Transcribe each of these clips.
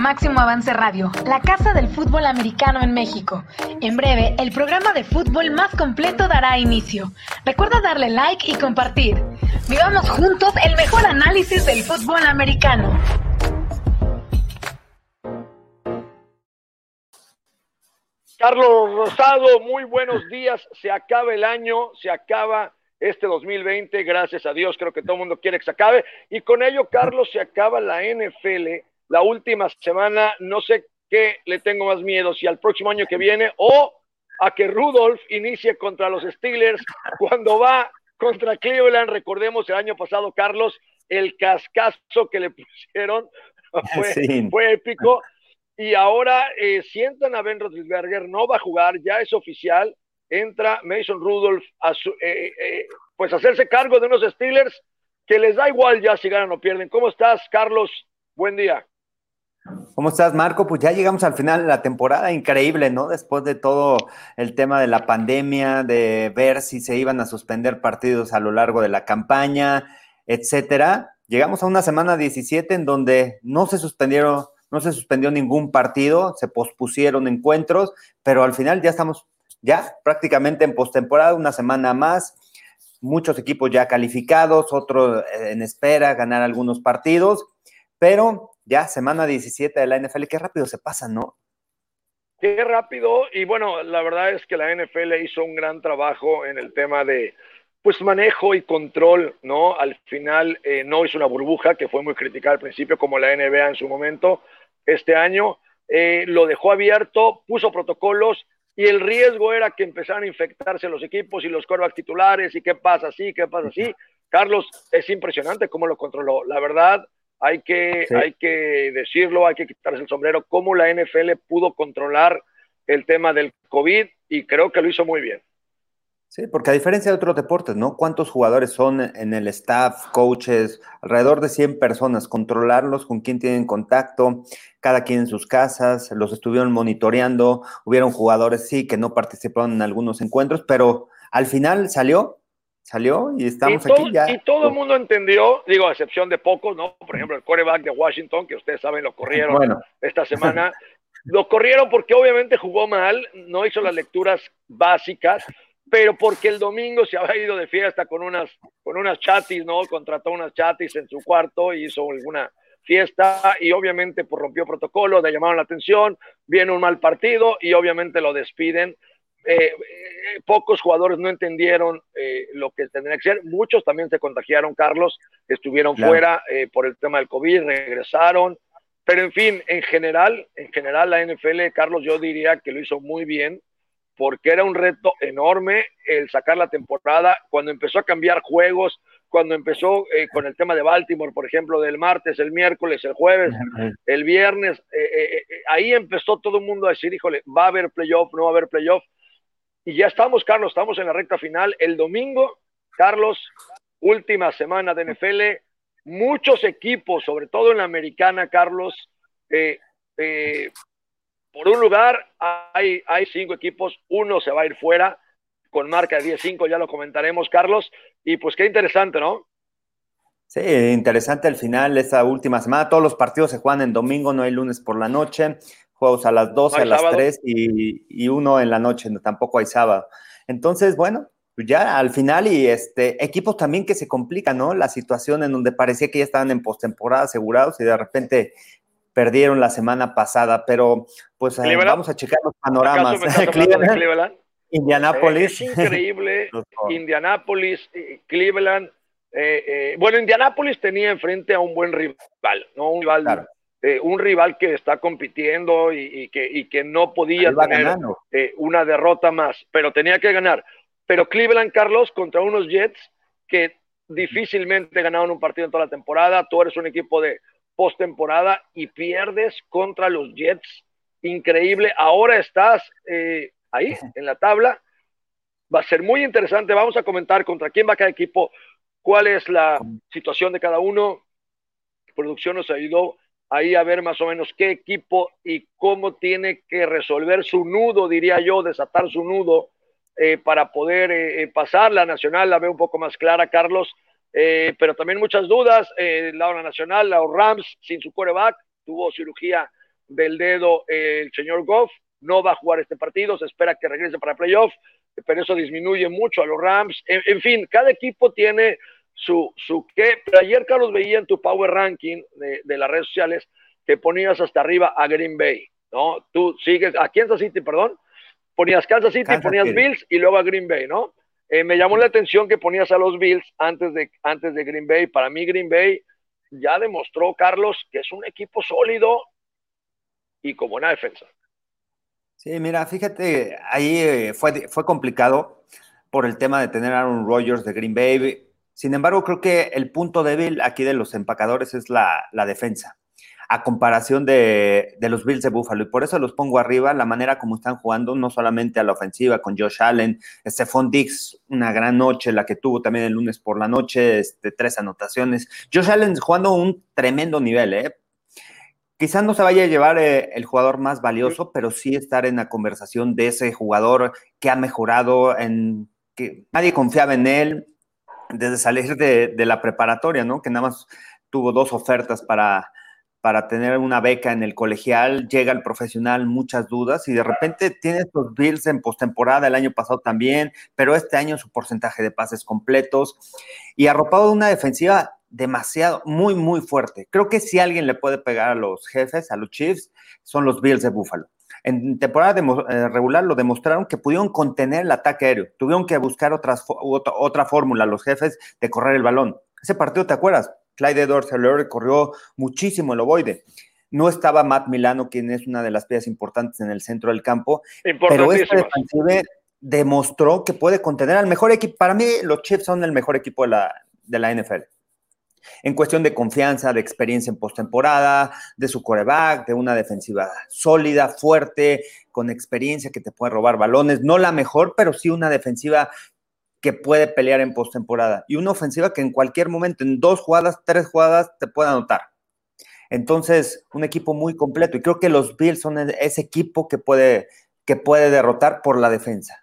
Máximo Avance Radio, la casa del fútbol americano en México. En breve, el programa de fútbol más completo dará inicio. Recuerda darle like y compartir. Vivamos juntos el mejor análisis del fútbol americano. Carlos Rosado, muy buenos días. Se acaba el año, se acaba este 2020, gracias a Dios, creo que todo el mundo quiere que se acabe. Y con ello, Carlos, se acaba la NFL. La última semana, no sé qué le tengo más miedo, si al próximo año que viene o a que Rudolph inicie contra los Steelers cuando va contra Cleveland. Recordemos el año pasado, Carlos, el cascazo que le pusieron fue, fue épico y ahora eh, sientan a Ben Roethlisberger, no va a jugar, ya es oficial, entra Mason Rudolph a eh, eh, pues hacerse cargo de unos Steelers que les da igual ya si ganan o pierden. ¿Cómo estás, Carlos? Buen día. ¿Cómo estás, Marco? Pues ya llegamos al final de la temporada, increíble, ¿no? Después de todo el tema de la pandemia, de ver si se iban a suspender partidos a lo largo de la campaña, etcétera. Llegamos a una semana 17 en donde no se suspendieron no se suspendió ningún partido, se pospusieron encuentros, pero al final ya estamos ya prácticamente en postemporada, una semana más, muchos equipos ya calificados, otros eh, en espera, ganar algunos partidos, pero ya semana 17 de la NFL, qué rápido se pasa, ¿no? Qué rápido, y bueno, la verdad es que la NFL hizo un gran trabajo en el tema de, pues manejo y control, ¿no? Al final eh, no es una burbuja que fue muy criticada al principio como la NBA en su momento, este año, eh, lo dejó abierto, puso protocolos y el riesgo era que empezaran a infectarse los equipos y los corebacks titulares y qué pasa así, qué pasa así. Carlos, es impresionante cómo lo controló. La verdad, hay que, hay que decirlo, hay que quitarse el sombrero, cómo la NFL pudo controlar el tema del COVID y creo que lo hizo muy bien. Sí, porque a diferencia de otros deportes, ¿no? ¿Cuántos jugadores son en el staff, coaches? Alrededor de 100 personas, controlarlos, con quién tienen contacto, cada quien en sus casas, los estuvieron monitoreando, hubieron jugadores, sí, que no participaron en algunos encuentros, pero al final salió, salió y estamos aquí ya. Y todo el mundo entendió, digo, a excepción de pocos, ¿no? Por ejemplo, el quarterback de Washington, que ustedes saben, lo corrieron esta semana. lo corrieron porque obviamente jugó mal, no hizo las lecturas básicas pero porque el domingo se había ido de fiesta con unas, con unas chatis, ¿no? Contrató unas chatis en su cuarto y hizo alguna fiesta y obviamente pues, rompió protocolo, le llamaron la atención, viene un mal partido y obviamente lo despiden. Eh, eh, pocos jugadores no entendieron eh, lo que tendría que ser, muchos también se contagiaron, Carlos, estuvieron fuera por el tema del COVID, regresaron, pero en fin, en general, en general la NFL, Carlos, yo diría que lo hizo muy bien, porque era un reto enorme el sacar la temporada, cuando empezó a cambiar juegos, cuando empezó eh, con el tema de Baltimore, por ejemplo, del martes, el miércoles, el jueves, el viernes, eh, eh, ahí empezó todo el mundo a decir, híjole, va a haber playoff, no va a haber playoff. Y ya estamos, Carlos, estamos en la recta final. El domingo, Carlos, última semana de NFL, muchos equipos, sobre todo en la americana, Carlos, por un lugar hay, cinco equipos, uno se va a ir fuera con marca de 10-5, ya lo comentaremos, Carlos, y pues qué interesante, ¿no? Sí, interesante al final, esa última semana, todos los partidos se juegan en domingo, no hay lunes por la noche, juegos a las 12, a las 3 y, uno en la noche, tampoco hay sábado. Entonces, bueno, pues ya al final y este equipos también que se complican, ¿no? La situación en donde parecía que ya estaban en postemporada asegurados y de repente perdieron la semana pasada, pero pues eh, vamos a checar los panoramas. Cleveland, Indianapolis. es increíble. Indianapolis, eh, Cleveland. Eh, bueno, Indianapolis tenía enfrente a un buen rival, ¿no? Un rival, un rival que está compitiendo y, que, y que, no podía tener una derrota más, pero tenía que ganar. Pero Cleveland, Carlos, contra unos Jets que difícilmente ganaron un partido en toda la temporada. Tú eres un equipo de postemporada y pierdes contra los Jets. Increíble. Ahora estás eh, ahí en la tabla. Va a ser muy interesante. Vamos a comentar contra quién va cada equipo, cuál es la situación de cada uno. Producción nos ayudó ahí a ver más o menos qué equipo y cómo tiene que resolver su nudo, diría yo, desatar su nudo eh, para poder eh, pasar. La nacional la veo un poco más clara, Carlos. Eh, pero también muchas dudas. Eh, la hora nacional, la Rams sin su coreback, tuvo cirugía del dedo el señor Goff, no va a jugar este partido, se espera que regrese para playoff, pero eso disminuye mucho a los Rams. En, fin, cada equipo tiene su, su qué. Pero ayer, Carlos, veía en tu Power Ranking de, de, las redes sociales que ponías hasta arriba a Green Bay, ¿no? Tú sigues, a Kansas City, perdón, ponías Kansas City, ponías Bills y luego a Green Bay, ¿no? Eh, me llamó la atención que ponías a los Bills antes de, antes de Green Bay. Para mí, Green Bay ya demostró, Carlos, que es un equipo sólido y con buena defensa. Sí, mira, fíjate, ahí eh, fue, fue complicado por el tema de tener a Aaron Rodgers de Green Bay. Sin embargo, creo que el punto débil aquí de los empacadores es la, defensa a comparación de, los Bills de Buffalo. Y por eso los pongo arriba, la manera como están jugando, no solamente a la ofensiva con Josh Allen, Stephon Dix, una gran noche, la que tuvo también el lunes por la noche, este, tres anotaciones. Josh Allen jugando un tremendo nivel, ¿eh? Quizás no se vaya a llevar eh, el jugador más valioso, pero sí estar en la conversación de ese jugador que ha mejorado, en que nadie confiaba en él desde salir de, la preparatoria, ¿no? Que nada más tuvo dos ofertas para, para tener una beca en el colegial, llega el profesional, muchas dudas, y de repente tiene estos Bills en postemporada, el año pasado también, pero este año su porcentaje de pases completos, y arropado de una defensiva demasiado, muy, muy fuerte. Creo que si alguien le puede pegar a los jefes, a los Chiefs, son los Bills de Buffalo. En temporada eh, regular lo demostraron que pudieron contener el ataque aéreo, tuvieron que buscar otras, otra, otra fórmula los jefes de correr el balón. Ese partido, ¿te acuerdas? Clyde edwards corrió muchísimo el ovoide. No estaba Matt Milano, quien es una de las piezas importantes en el centro del campo, pero este defensive demostró que puede contener al mejor equipo. Para mí, los Chiefs son el mejor equipo de la, de la NFL. En cuestión de confianza, de experiencia en postemporada, de su coreback, de una defensiva sólida, fuerte, con experiencia que te puede robar balones. No la mejor, pero sí una defensiva que puede pelear en postemporada y una ofensiva que en cualquier momento, en dos jugadas, tres jugadas, te puede anotar. Entonces, un equipo muy completo y creo que los Bills son ese equipo que puede, que puede derrotar por la defensa.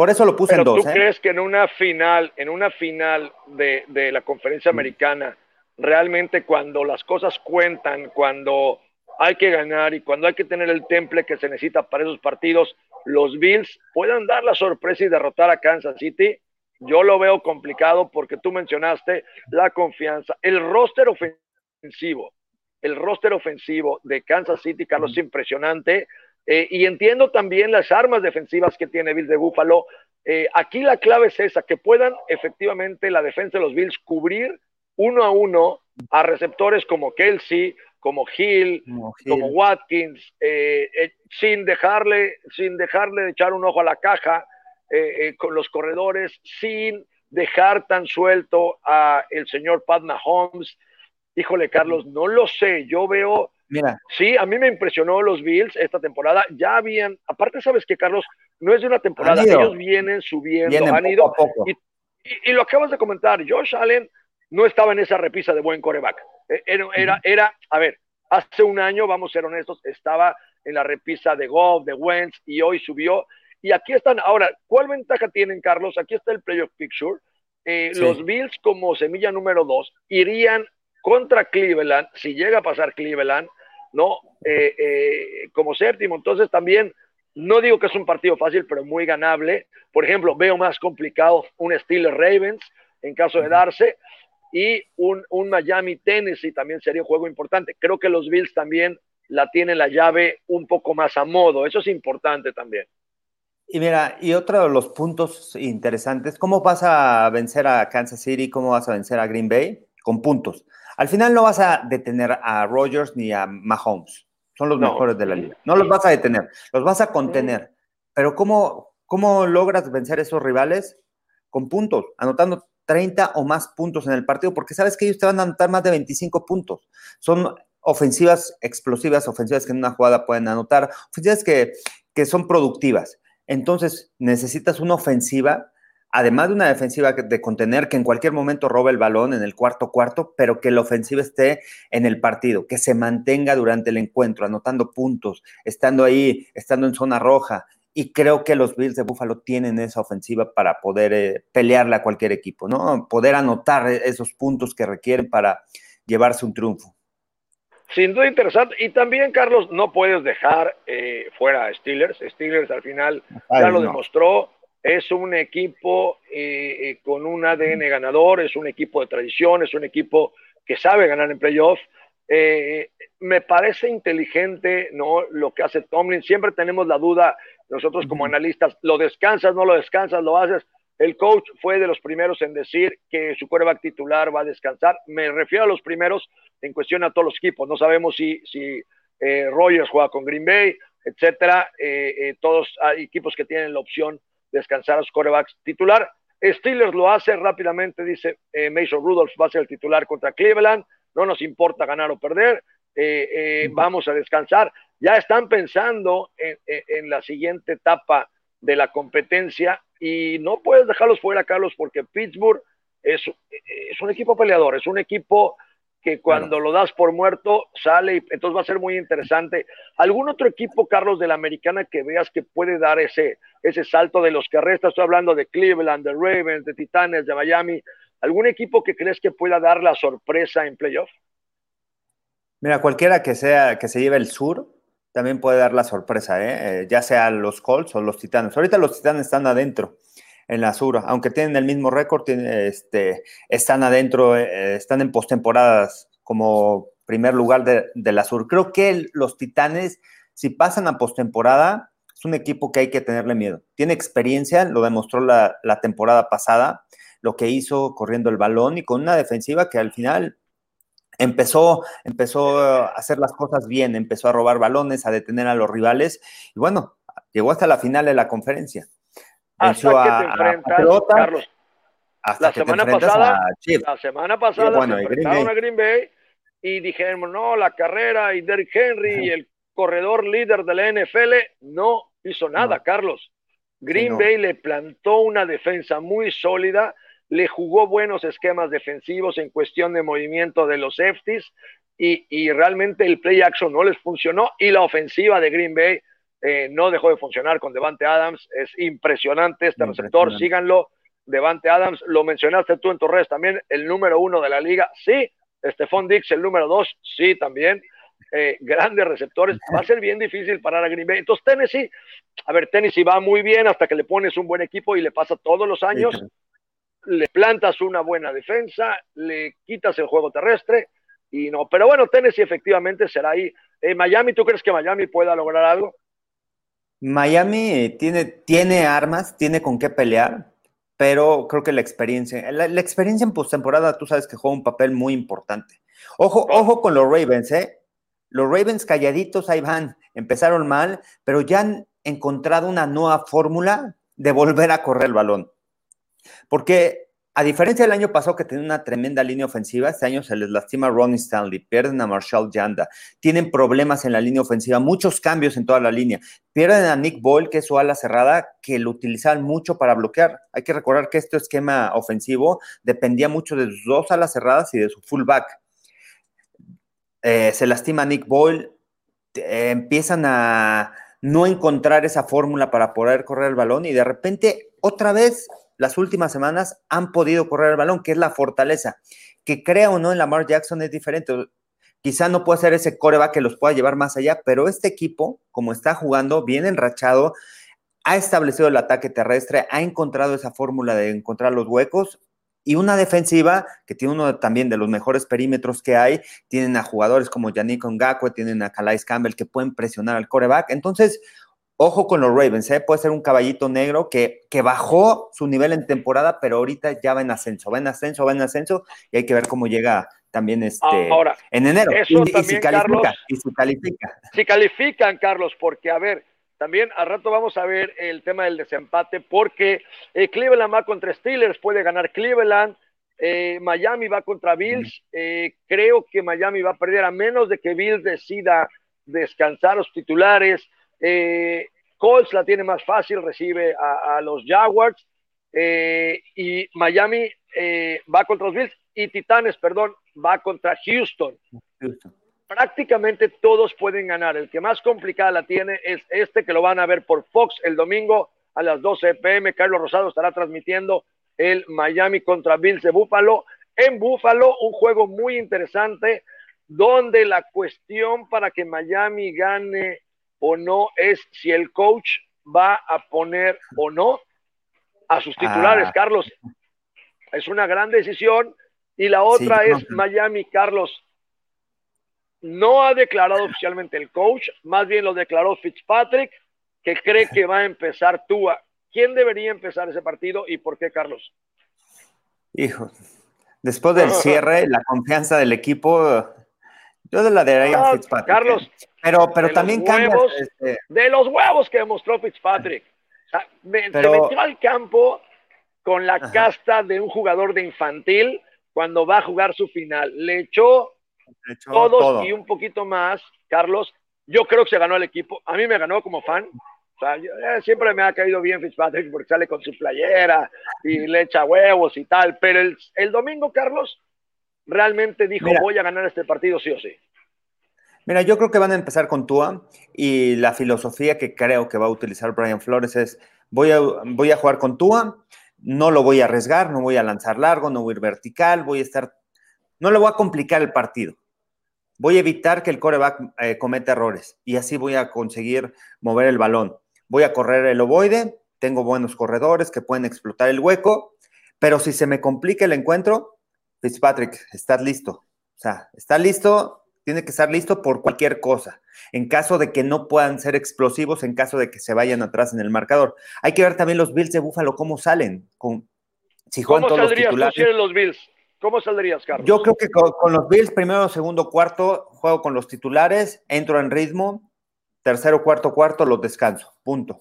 Por eso lo puse en dos. ¿Tú ¿eh? crees que en una final, en una final de, de la conferencia americana, realmente cuando las cosas cuentan, cuando hay que ganar y cuando hay que tener el temple que se necesita para esos partidos, los Bills puedan dar la sorpresa y derrotar a Kansas City, yo lo veo complicado porque tú mencionaste la confianza, el roster ofensivo, el roster ofensivo de Kansas City, Carlos, es impresionante. Eh, y entiendo también las armas defensivas que tiene Bills de Búfalo. Eh, aquí la clave es esa, que puedan efectivamente la defensa de los Bills cubrir uno a uno a receptores como Kelsey, como Hill, como, Watkins, eh, eh, sin dejarle, sin dejarle de echar un ojo a la caja eh, con los corredores, sin dejar tan suelto a el señor Pat Mahomes. Híjole, Carlos, no lo sé. Yo veo. Mira. Sí, a mí me impresionó los Bills esta temporada. Ya habían. Aparte, sabes que, Carlos, no es de una temporada. Ellos vienen subiendo, han ido. Y, lo acabas de comentar. Josh Allen no estaba en esa repisa de buen coreback. E, era, era, a ver, hace un año, vamos a ser honestos, estaba en la repisa de Goff, de Wentz, y hoy subió. Y aquí están, ahora, ¿cuál ventaja tienen, Carlos? Aquí está el playoff picture. Eh, los Bills, como semilla número dos, irían contra Cleveland, si llega a pasar Cleveland, ¿no? Eh, eh, como séptimo. Entonces también, no digo que es un partido fácil, pero muy ganable. Por ejemplo, veo más complicado un Steelers Ravens en caso de darse y un, un Miami Tennessee también sería un juego importante. Creo que los Bills también la tienen la llave un poco más a modo, eso es importante también. Y mira, y otro de los puntos interesantes, ¿cómo vas a vencer a Kansas City? ¿Cómo vas a vencer a Green Bay? Con puntos. Al final no vas a detener a Rogers ni a Mahomes. Son los mejores de la liga. No los vas a detener, los vas a contener. Pero ¿cómo, cómo logras vencer a esos rivales? Con puntos, anotando 30 o más puntos en el partido, porque sabes que ellos te van a anotar más de 25 puntos. Son ofensivas explosivas, ofensivas que en una jugada pueden anotar, ofensivas que, que son productivas. Entonces, necesitas una ofensiva, además de una defensiva de contener, que en cualquier momento robe el balón en el cuarto cuarto, pero que la ofensiva esté en el partido, que se mantenga durante el encuentro, anotando puntos, estando ahí, estando en zona roja, y creo que los Bills de Buffalo tienen esa ofensiva para poder eh, pelearle a cualquier equipo, ¿no? Poder anotar esos puntos que requieren para llevarse un triunfo. Sin duda interesante. Y también, Carlos, no puedes dejar eh, fuera a Steelers. Steelers al final ya lo demostró. Es un equipo eh, eh, con un ADN ganador, es un equipo de tradición, es un equipo que sabe ganar en playoffs. me parece inteligente ¿no? lo que hace Tomlin. Siempre tenemos la duda, nosotros como analistas, ¿lo descansas, no lo descansas, lo haces? El coach fue de los primeros en decir que su quarterback titular va a descansar. Me refiero a los primeros en cuestión a todos los equipos. No sabemos si, si eh, Rogers juega con Green Bay, etcétera. Eh, eh, todos hay equipos que tienen la opción descansar a sus quarterbacks titular. Steelers lo hace rápidamente, dice Mason Rudolph va a ser el titular contra Cleveland. No nos importa ganar o perder. vamos a descansar. Ya están pensando en la siguiente etapa de la competencia y no puedes dejarlos fuera, Carlos, porque Pittsburgh es, es un equipo peleador, es un equipo que cuando lo das por muerto sale y entonces va a ser muy interesante. ¿Algún otro equipo, Carlos, de la americana que veas que puede dar ese, ese salto de los que resta? Estoy hablando de Cleveland, de Ravens, de Titanes, de Miami. ¿Algún equipo que crees que pueda dar la sorpresa en playoff? Mira, cualquiera que sea que se lleve el sur, también puede dar la sorpresa, ¿eh? ¿eh? ya sea los Colts o los Titanes. Ahorita los Titanes están adentro en la sur, aunque tienen el mismo récord, este, están adentro, eh, están en postemporadas como primer lugar de, la sur. Creo que los Titanes, si pasan a postemporada, es un equipo que hay que tenerle miedo. Tiene experiencia, lo demostró la, la temporada pasada, lo que hizo corriendo el balón y con una defensiva que al final empezó, empezó a hacer las cosas bien, empezó a robar balones, a detener a los rivales y bueno, llegó hasta la final de la conferencia. Hasta que te enfrentas, Carlos. la semana pasada, la semana pasada se enfrentaron a Green Bay y dijeron, no, la carrera y Derrick Henry y el corredor líder de la NFL no hizo nada, Carlos. Green Bay le plantó una defensa muy sólida le jugó buenos esquemas defensivos en cuestión de movimiento de los safeties y, realmente el play action no les funcionó y la ofensiva de Green Bay eh, no dejó de funcionar con Devante Adams. Es impresionante este receptor, síganlo. Devante Adams, lo mencionaste tú en Torres también, el número uno de la liga, sí. Stephon Dix, el número dos, sí, también. Eh, grandes receptores, va a ser bien difícil parar a Green Bay. Entonces, Tennessee, a ver, Tennessee va muy bien hasta que le pones un buen equipo y le pasa todos los años le plantas una buena defensa, le quitas el juego terrestre y no. Pero bueno, Tennessee efectivamente será ahí. Eh, Miami, ¿tú crees que Miami pueda lograr algo? Miami eh, tiene, tiene armas, tiene con qué pelear, pero creo que la experiencia, la, experiencia en postemporada, tú sabes que juega un papel muy importante. Ojo, ojo con los Ravens, ¿eh? Los Ravens calladitos ahí van, empezaron mal, pero ya han encontrado una nueva fórmula de volver a correr el balón. Porque a diferencia del año pasado que tenía una tremenda línea ofensiva, este año se les lastima a Ronnie Stanley, pierden a Marshall Yanda, tienen problemas en la línea ofensiva, muchos cambios en toda la línea, pierden a Nick Boyle, que es su ala cerrada, que lo utilizaban mucho para bloquear. Hay que recordar que este esquema ofensivo dependía mucho de sus dos alas cerradas y de su fullback. Eh, se lastima a Nick Boyle, eh, empiezan a no encontrar esa fórmula para poder correr el balón y de repente otra vez las últimas semanas han podido correr el balón, que es la fortaleza. Que crea o no en Lamar Jackson es diferente. Quizá no puede ser ese coreback que los pueda llevar más allá, pero este equipo, como está jugando, bien enrachado, ha establecido el ataque terrestre, ha encontrado esa fórmula de encontrar los huecos y una defensiva que tiene uno también de los mejores perímetros que hay. Tienen a jugadores como Yannick Ngakwe, tienen a Calais Campbell que pueden presionar al coreback. Entonces, Ojo con los Ravens, ¿eh? puede ser un caballito negro que, que bajó su nivel en temporada, pero ahorita ya va en ascenso, va en ascenso, va en ascenso, y hay que ver cómo llega también este Ahora, en enero. Eso y, si califica, y si califica. Si califican, Carlos, porque a ver, también al rato vamos a ver el tema del desempate, porque eh, Cleveland va contra Steelers, puede ganar Cleveland, eh, Miami va contra Bills, eh, creo que Miami va a perder a menos de que Bills decida descansar los titulares. Eh, Colts la tiene más fácil, recibe a, los Jaguars. Eh, y Miami eh, va contra los Bills. Y Titanes, perdón, va contra Houston. Prácticamente todos pueden ganar. El que más complicada la tiene es este que lo van a ver por Fox el domingo a las 12 pm. Carlos Rosado estará transmitiendo el Miami contra Bills de Buffalo. En Buffalo, un juego muy interesante donde la cuestión para que Miami gane o no es si el coach va a poner o no a sus titulares, ah. Carlos. Es una gran decisión. Y la otra es Miami, Carlos. No ha declarado oficialmente el coach, más bien lo declaró Fitzpatrick, que cree que va a empezar Tua. ¿Quién debería empezar ese partido y por qué, Carlos? Hijo, después del cierre, la confianza del equipo, yo de la de ah, Fitzpatrick. Carlos, ¿eh? pero, pero también cambia, este, De los huevos que demostró Fitzpatrick. Se metió al campo con la casta de un jugador de infantil cuando va a jugar su final. Le echó, todos y un poquito más, Carlos. Yo creo que se ganó el equipo. A mí me ganó como fan. Eh, siempre me ha caído bien Fitzpatrick porque sale con su playera y le echa huevos y tal. Pero el, domingo, Carlos, realmente dijo: Voy a ganar este partido sí o sí. Mira, yo creo que van a empezar con Tua y la filosofía que creo que va a utilizar Brian Flores es: voy a, voy a jugar con Tua, no lo voy a arriesgar, no voy a lanzar largo, no voy a ir vertical, voy a estar, no le voy a complicar el partido. Voy a evitar que el coreback eh, cometa errores y así voy a conseguir mover el balón. Voy a correr el ovoide, tengo buenos corredores que pueden explotar el hueco, pero si se me complica el encuentro, Fitzpatrick, estás listo. O sea, está listo, tiene que estar listo por cualquier cosa. En caso de que no puedan ser explosivos, en caso de que se vayan atrás en el marcador. Hay que ver también los Bills de Búfalo, cómo salen. Con, si ¿Cómo saldrías los, los Bills? ¿Cómo saldrías, Carlos? Yo creo que con, los Bills, primero, segundo, cuarto, juego con los titulares, entro en ritmo, tercero, cuarto, cuarto, los descanso. Punto.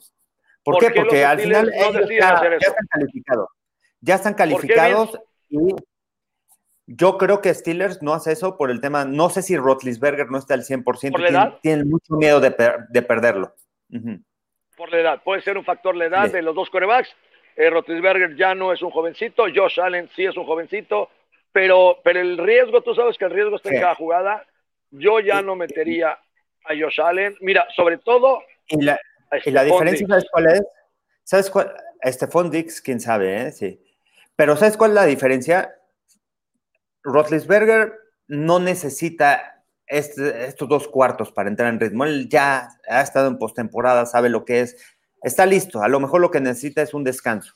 ¿Por, qué? Porque al final ya, están calificados. Ya están calificados y yo creo que Steelers no hace eso por el tema, no sé si Rotlisberger no está al 100%, ¿Por la edad? Tienen, mucho miedo de, perderlo. Por la edad, puede ser un factor la edad de los dos corebacks. Eh, Rotlisberger ya no es un jovencito, Josh Allen sí es un jovencito, pero, pero el riesgo, tú sabes que el riesgo está en cada jugada. Yo ya no metería a Josh Allen. Mira, sobre todo. Y la, diferencia, ¿sabes cuál es? ¿Sabes cuál? Stephon Dix, quién sabe, ¿eh? Sí. Pero ¿sabes cuál es la diferencia? Rotlisberger no necesita este, estos dos cuartos para entrar en ritmo. Él ya ha estado en postemporada, sabe lo que es, está listo. A lo mejor lo que necesita es un descanso.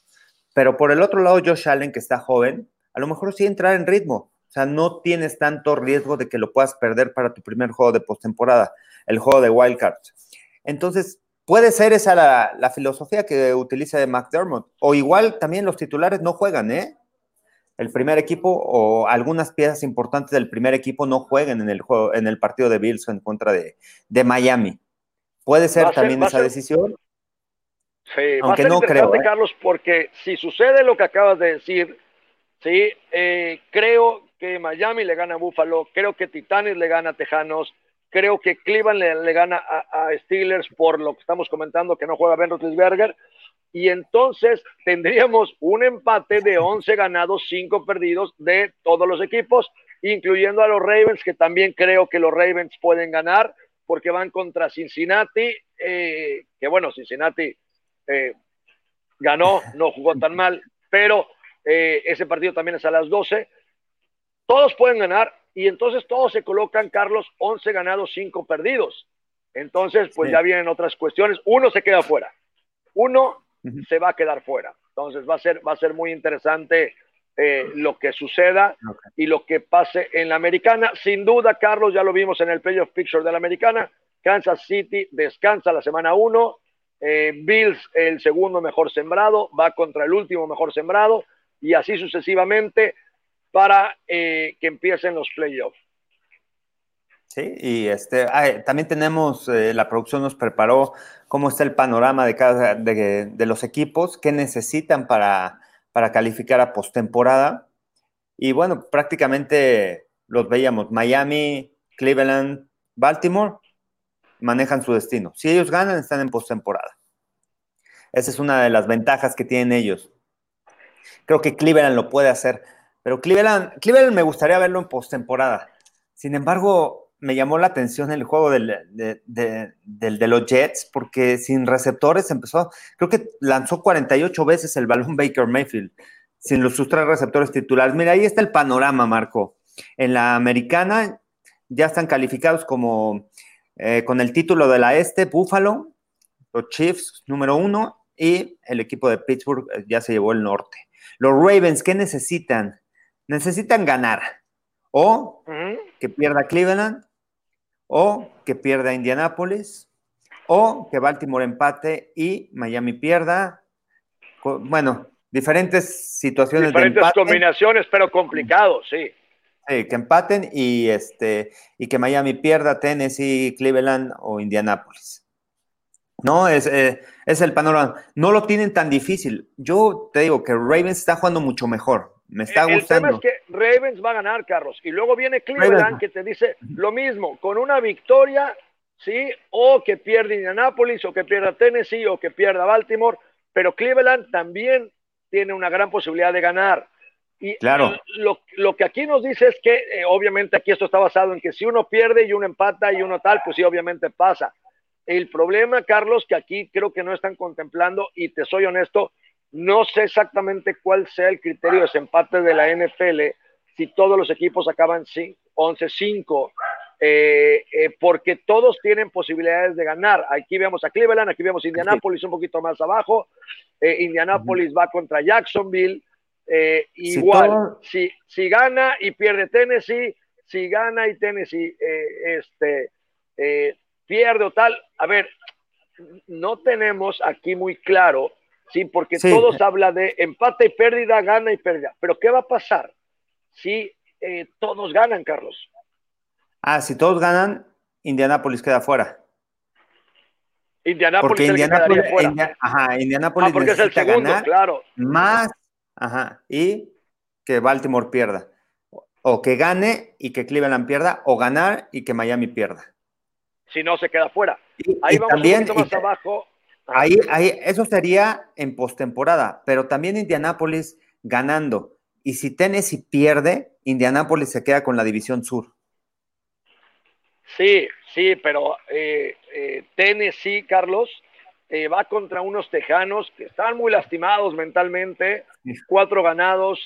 Pero por el otro lado, Josh Allen, que está joven, a lo mejor sí entrar en ritmo. O sea, no tienes tanto riesgo de que lo puedas perder para tu primer juego de postemporada, el juego de Wildcards. Entonces, puede ser esa la, la filosofía que utiliza de McDermott. O igual también los titulares no juegan, ¿eh? El primer equipo o algunas piezas importantes del primer equipo no jueguen en el juego, en el partido de Bills en contra de, Miami. Puede ser también esa decisión. Sí, aunque no creo. ¿eh? Carlos, porque si sucede lo que acabas de decir, sí, eh, creo que Miami le gana a Buffalo, creo que Titanes le gana a Tejanos, creo que Cleveland le, gana a, a, Steelers por lo que estamos comentando que no juega Ben Roethlisberger y entonces tendríamos un empate de 11 ganados, 5 perdidos de todos los equipos, incluyendo a los Ravens, que también creo que los Ravens pueden ganar, porque van contra Cincinnati, eh, que bueno, Cincinnati eh, ganó, no jugó tan mal, pero eh, ese partido también es a las 12. Todos pueden ganar y entonces todos se colocan, Carlos, 11 ganados, 5 perdidos. Entonces, pues ya vienen otras cuestiones. Uno se queda fuera. Uno se va a quedar fuera. Entonces va a ser, va a ser muy interesante eh, lo que suceda y lo que pase en la americana. Sin duda, Carlos, ya lo vimos en el playoff picture de la americana. Kansas City descansa la semana 1. Eh, Bills, el segundo mejor sembrado, va contra el último mejor sembrado y así sucesivamente para eh, que empiecen los playoffs. Sí, y este, también tenemos, eh, la producción nos preparó cómo está el panorama de cada de, los equipos, qué necesitan para, para calificar a postemporada. Y bueno, prácticamente los veíamos, Miami, Cleveland, Baltimore, manejan su destino. Si ellos ganan, están en postemporada. Esa es una de las ventajas que tienen ellos. Creo que Cleveland lo puede hacer, pero Cleveland, Cleveland me gustaría verlo en postemporada. Sin embargo, me llamó la atención el juego del, de, los Jets, porque sin receptores empezó, creo que lanzó 48 veces el balón Baker Mayfield, sin los sus tres receptores titulares. Mira, ahí está el panorama, Marco. En la americana, ya están calificados como eh, con el título de la Este, Buffalo, los Chiefs número uno y el equipo de Pittsburgh eh, ya se llevó el norte. Los Ravens, ¿qué necesitan? Necesitan ganar o que pierda Cleveland o que pierda Indianapolis o que Baltimore empate y Miami pierda. Bueno, diferentes situaciones. Diferentes combinaciones, pero complicados, sí. Sí, que empaten y, este, y que Miami pierda Tennessee, Cleveland o Indianapolis. No, es, eh, es el panorama. No lo tienen tan difícil. Yo te digo que Ravens está jugando mucho mejor. Me está gustando. El tema es que Ravens va a ganar, Carlos. Y luego viene Cleveland que te dice lo mismo, con una victoria, ¿sí? O que pierde Indianapolis, o que pierda Tennessee, o que pierda Baltimore. Pero Cleveland también tiene una gran posibilidad de ganar. Y claro. lo, lo, que aquí nos dice es que, eh, obviamente, aquí esto está basado en que si uno pierde y uno empata y uno tal, pues sí, obviamente pasa. El problema, Carlos, que aquí creo que no están contemplando, y te soy honesto, no sé exactamente cuál sea el criterio de desempate de la NFL si todos los equipos acaban 11-5, eh, eh, porque todos tienen posibilidades de ganar. Aquí vemos a Cleveland, aquí vemos a Indianapolis un poquito más abajo. Eh, Indianapolis va contra Jacksonville. igual, si, si, gana y pierde Tennessee, si gana y Tennessee este, pierde o tal, a ver, no tenemos aquí muy claro ¿sí? Porque todos hablan de empate y pérdida, gana y pérdida. Pero ¿qué va a pasar si eh, todos ganan, Carlos? Ah, si todos ganan, Indianápolis queda fuera. Indianápolis porque Indianápolis, fuera. ajá, Indianápolis ah, porque es el segundo, ganar claro. más, ajá, y que Baltimore pierda. O que gane y que Cleveland pierda, o ganar y que Miami pierda. Si no, se queda fuera. Ahí vamos también, un poquito más abajo. Ahí, ahí, eso sería en postemporada, pero también Indianápolis ganando. Y si Tennessee pierde, Indianápolis se queda con la división sur. Sí, sí, pero eh, eh, Tennessee, Carlos, eh, va contra unos tejanos que están muy lastimados mentalmente, cuatro ganados,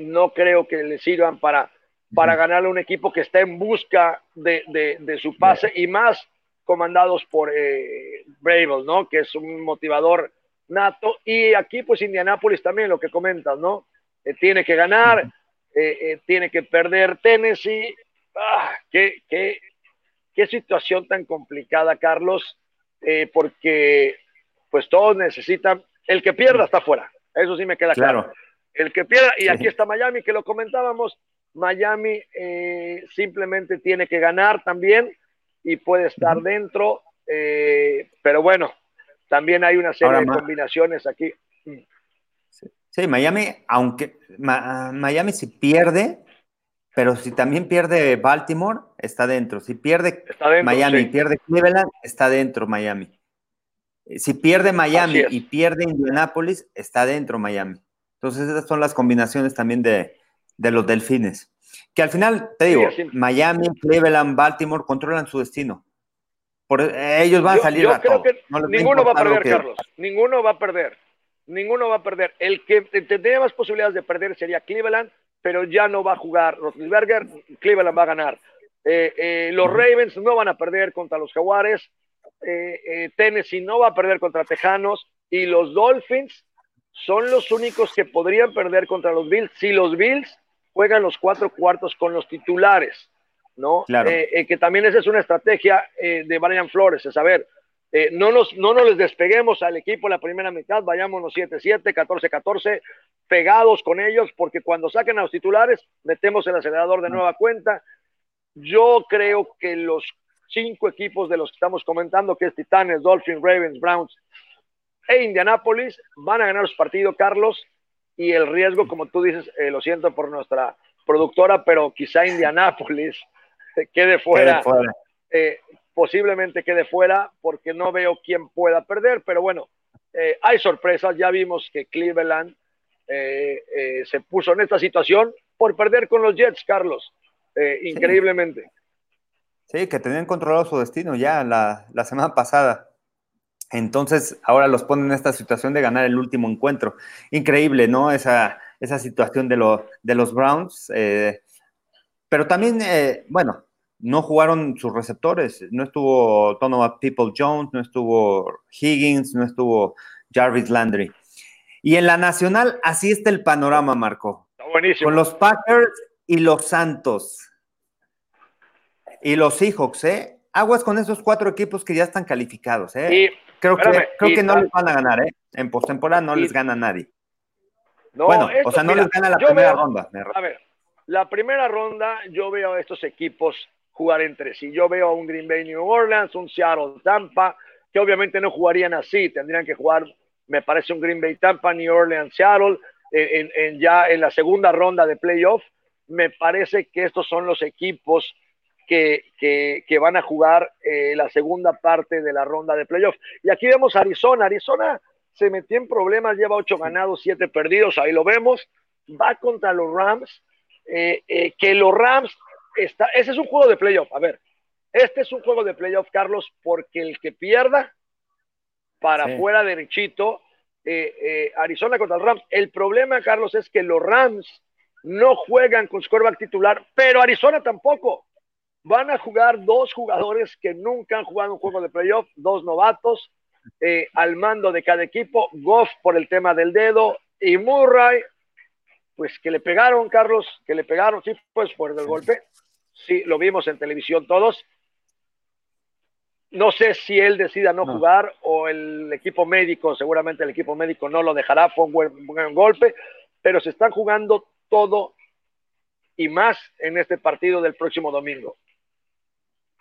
no creo que le sirvan para, para ganarle a un equipo que está en busca de, de su pase y más comandados por eh, ¿no? Que es un motivador nato. Y aquí, pues, Indianápolis también, lo que comentas, ¿no? Eh, tiene que ganar, eh, eh, tiene que perder Tennessee. Ah, qué, qué, qué situación tan complicada, Carlos, porque, pues, todos necesitan. El que pierda está fuera. Eso sí me queda claro. El que pierda, y aquí está Miami, que lo comentábamos. Miami simplemente tiene que ganar también y puede estar dentro, eh, pero bueno, también hay una serie de combinaciones aquí. Sí, Miami, aunque Miami si pierde, pero si también pierde Baltimore, está dentro. Si pierde Miami, pierde Cleveland, está dentro Miami. Si pierde Miami y pierde Indianapolis, está dentro Miami. Entonces esas son las combinaciones también de, de los delfines. Que al final, te digo, Miami, Cleveland, Baltimore controlan su destino. Por, eh, ellos van a salir a creo Que ninguno va a perder, Carlos. Ninguno va a perder. Ninguno va a perder. El que tendría más posibilidades de perder sería Cleveland, pero ya no va a jugar Roethlisberger. Cleveland va a ganar. Eh, eh, los Ravens no van a perder contra los Jaguares. Tennessee no va a perder contra Tejanos. Y los Dolphins son los únicos que podrían perder contra los Bills. Si los Bills juegan los cuatro cuartos con los titulares, ¿no? Claro. Eh, eh, que también esa es una estrategia eh, de Brian Flores, es saber, no, nos, no nos les despeguemos al equipo en la primera mitad, vayámonos 7-7, 14-14, pegados con ellos, porque cuando saquen a los titulares, metemos el acelerador de nueva cuenta. Yo creo que los cinco equipos de los que estamos comentando, que es Titanes, Dolphins, Ravens, Browns e Indianapolis, van a ganar su partido, Carlos, y el riesgo, como tú dices, eh, lo siento por nuestra productora, pero quizá Indianápolis quede fuera, eh, posiblemente quede fuera, porque no veo quién pueda perder, pero bueno, eh, hay sorpresas, ya vimos que Cleveland se puso en esta situación por perder con los Jets, Carlos, increíblemente. Sí, que tenían controlado su destino ya la, la semana pasada. Entonces, ahora los ponen en esta situación de ganar el último encuentro. Increíble, ¿no? Esa, esa situación de, de los Browns. Eh, pero también, eh, bueno, no jugaron sus receptores. No estuvo Donovan People Jones, no estuvo Higgins, no estuvo Jarvis Landry. Y en la nacional, así está el panorama, Marco. Está buenísimo. Con los Packers y los Santos. Y los Seahawks, ¿eh? Aguas con esos cuatro equipos que ya están calificados, ¿eh? Creo que, creo que no les van a ganar, ¿eh? En postemporada no les gana nadie. bueno, o sea, no les gana la primera ronda. A ver, la primera ronda yo veo a estos equipos jugar entre sí. Yo veo a un Green Bay New Orleans, un Seattle Tampa, que obviamente no jugarían así, tendrían que jugar, me parece un Green Bay Tampa, New Orleans, Seattle, en, ya en la segunda ronda de playoff. Me parece que estos son los equipos que, que, van a jugar eh, la segunda parte de la ronda de playoff. Y aquí vemos Arizona. Arizona se metió en problemas, lleva ocho ganados, siete perdidos, ahí lo vemos. Va contra los Rams, eh, eh, que los Rams ese es un juego de playoff. A ver, este es un juego de playoff, Carlos, porque el que pierda para afuera derechito, eh, eh, Arizona contra los Rams. El problema, Carlos, es que los Rams no juegan con su titular, pero Arizona tampoco. Van a jugar dos jugadores que nunca han jugado un juego de playoff, dos novatos eh, al mando de cada equipo. Goff por el tema del dedo y Murray, pues que le pegaron, Carlos, que le pegaron, sí, pues por el golpe. Sí, lo vimos en televisión todos. No sé si él decida no, jugar o el equipo médico, seguramente el equipo médico no lo dejará, fue un buen, golpe, pero se están jugando todo y más en este partido del próximo domingo.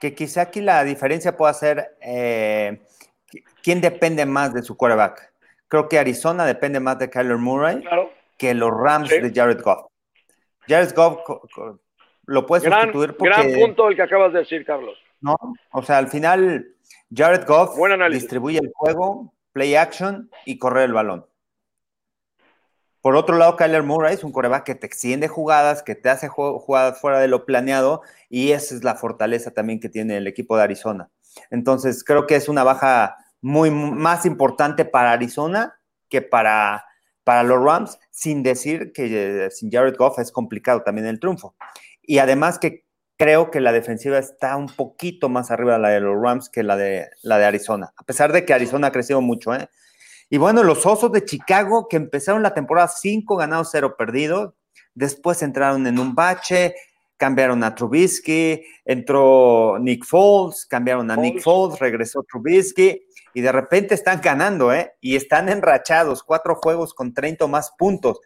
Que quizá aquí la diferencia pueda ser eh, quién depende más de su quarterback. Creo que Arizona depende más de Kyler Murray que los Rams de Jared Goff. Jared Goff lo puedes sustituir porque... Gran punto el que acabas de decir, Carlos. No, o sea, al final Jared Goff distribuye el juego, play action y correr el balón. Por otro lado, Kyler Murray es un coreback que te extiende jugadas, que te hace jugadas fuera de lo planeado y esa es la fortaleza también que tiene el equipo de Arizona. Entonces, creo que es una baja muy más importante para Arizona que para, para los Rams, sin decir que eh, sin Jared Goff es complicado también el triunfo. Y además que creo que la defensiva está un poquito más arriba de la de los Rams que la de, la de Arizona, a pesar de que Arizona ha crecido mucho. ¿eh? Y bueno, los Osos de Chicago que empezaron la temporada 5 ganados, 0 perdidos, después entraron en un bache, cambiaron a Trubisky, entró Nick Foles, cambiaron a Nick Foles, regresó Trubisky y de repente están ganando, ¿eh? Y están enrachados, cuatro juegos con 30 más puntos.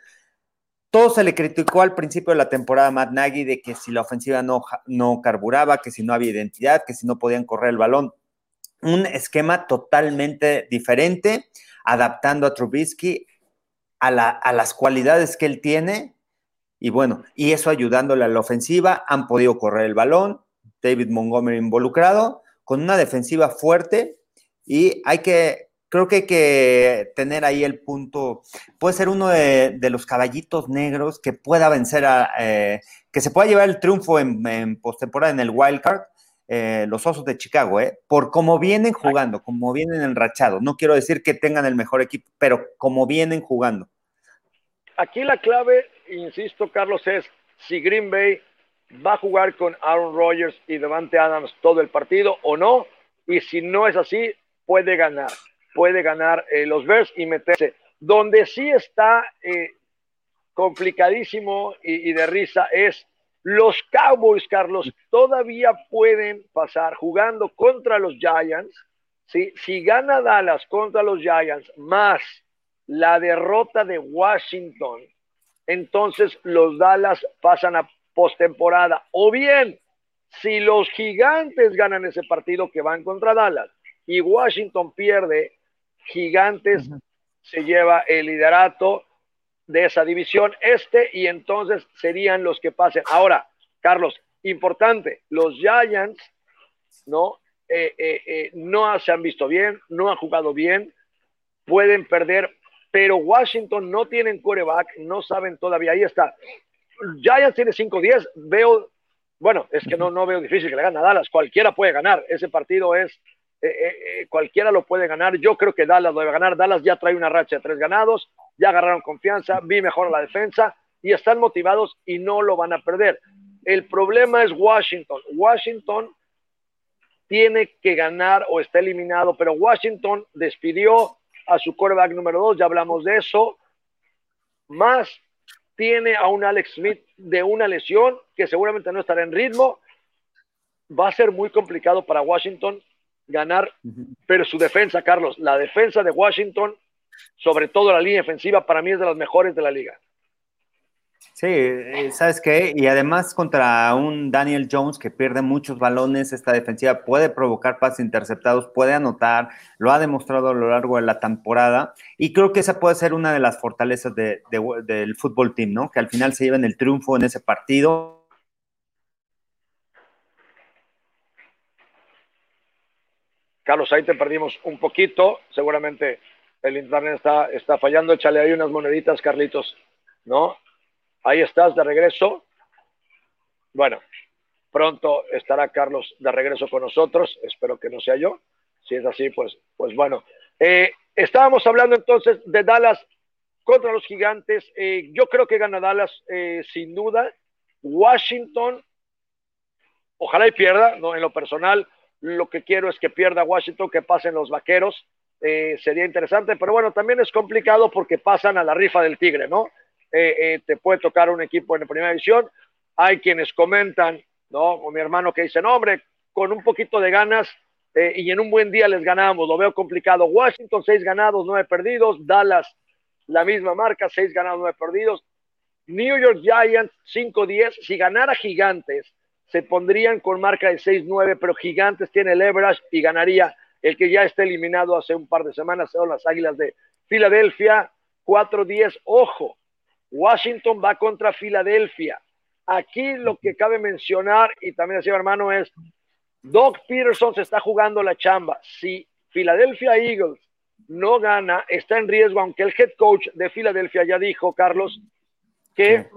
Todo se le criticó al principio de la temporada a Matt Nagy de que si la ofensiva no, no carburaba, que si no había identidad, que si no podían correr el balón. Un esquema totalmente diferente, adaptando a Trubisky a, a las cualidades que él tiene. Y bueno, y eso ayudándole a la ofensiva. Han podido correr el balón. David Montgomery involucrado, con una defensiva fuerte. Y hay que creo que hay que tener ahí el punto, puede ser uno de, los caballitos negros que pueda vencer a, eh, que se pueda llevar el triunfo en, en postemporada en el wild card, eh, los Osos de Chicago, ¿eh? por cómo vienen jugando, como vienen enrachados. No quiero decir que tengan el mejor equipo, pero como vienen jugando. Aquí la clave, insisto, Carlos, es si Green Bay va a jugar con Aaron Rodgers y Devante Adams todo el partido o no, y si no es así, puede ganar puede ganar eh, los Bears y meterse. Donde sí está complicadísimo y, de risa es los Cowboys, Carlos, todavía pueden pasar jugando contra los Giants. ¿sí? Si gana Dallas contra los Giants más la derrota de Washington, entonces los Dallas pasan a postemporada. O bien, si los gigantes ganan ese partido que van contra Dallas y Washington pierde, Gigantes se lleva el liderato de esa división este y entonces serían los que pasen. Ahora, Carlos, importante, los Giants, ¿no? Eh, eh, eh, no se han visto bien, no han jugado bien, pueden perder, pero Washington no tienen coreback, no saben todavía, ahí está. Giants tiene 5-10, veo, bueno, es que no, no veo difícil que le gane a Dallas, cualquiera puede ganar, ese partido es eh, eh, eh, cualquiera lo puede ganar. Yo creo que Dallas lo debe ganar. Dallas ya trae una racha de tres ganados, ya agarraron confianza, vi mejor la defensa y están motivados y no lo van a perder. El problema es Washington. Washington tiene que ganar o está eliminado, pero Washington despidió a su quarterback número dos, ya hablamos de eso, más tiene a un Alex Smith de una lesión que seguramente no estará en ritmo. Va a ser muy complicado para Washington ganar, pero su defensa, Carlos, la defensa de Washington, sobre todo la línea defensiva, para mí es de las mejores de la liga. Sí, eh, ¿sabes qué? Y además contra un Daniel Jones que pierde muchos balones, esta defensiva puede provocar pases interceptados, puede anotar, lo ha demostrado a lo largo de la temporada y creo que esa puede ser una de las fortalezas del fútbol team, ¿no? Que al final se lleven el triunfo en ese partido. Carlos, ahí te perdimos un poquito, seguramente el internet está, está fallando, échale ahí unas moneditas, Carlitos, ¿no? Ahí estás de regreso. Bueno, pronto estará Carlos de regreso con nosotros. Espero que no sea yo. Si es así, pues, pues bueno. Eh, estábamos hablando entonces de Dallas contra los gigantes. Eh, yo creo que gana Dallas eh, sin duda. Washington, ojalá y pierda, ¿no? En lo personal, lo que quiero es que pierda Washington, que pasen los vaqueros. sería interesante, pero bueno, también es complicado porque pasan a la rifa del tigre, ¿no? Eh, eh, te puede tocar un equipo en la primera división. Hay quienes comentan, ¿no? Como mi hermano que dice, no, hombre, con un poquito de ganas eh, y en un buen día les ganamos. Lo veo complicado. Washington, seis ganados, nueve perdidos. Dallas, la misma marca, seis ganados, nueve perdidos. New York Giants, 5-10. Si ganara Gigantes, se pondrían con marca de 6-9, pero Gigantes tiene el y ganaría el que ya está eliminado hace un par de semanas, son las Águilas de Filadelfia, 4-10. Ojo, Washington va contra Filadelfia. Aquí lo que cabe mencionar, y también decía hermano, es Doc Peterson se está jugando la chamba. Si Philadelphia Eagles no gana, está en riesgo, aunque el head coach de Filadelfia ya dijo, Carlos, que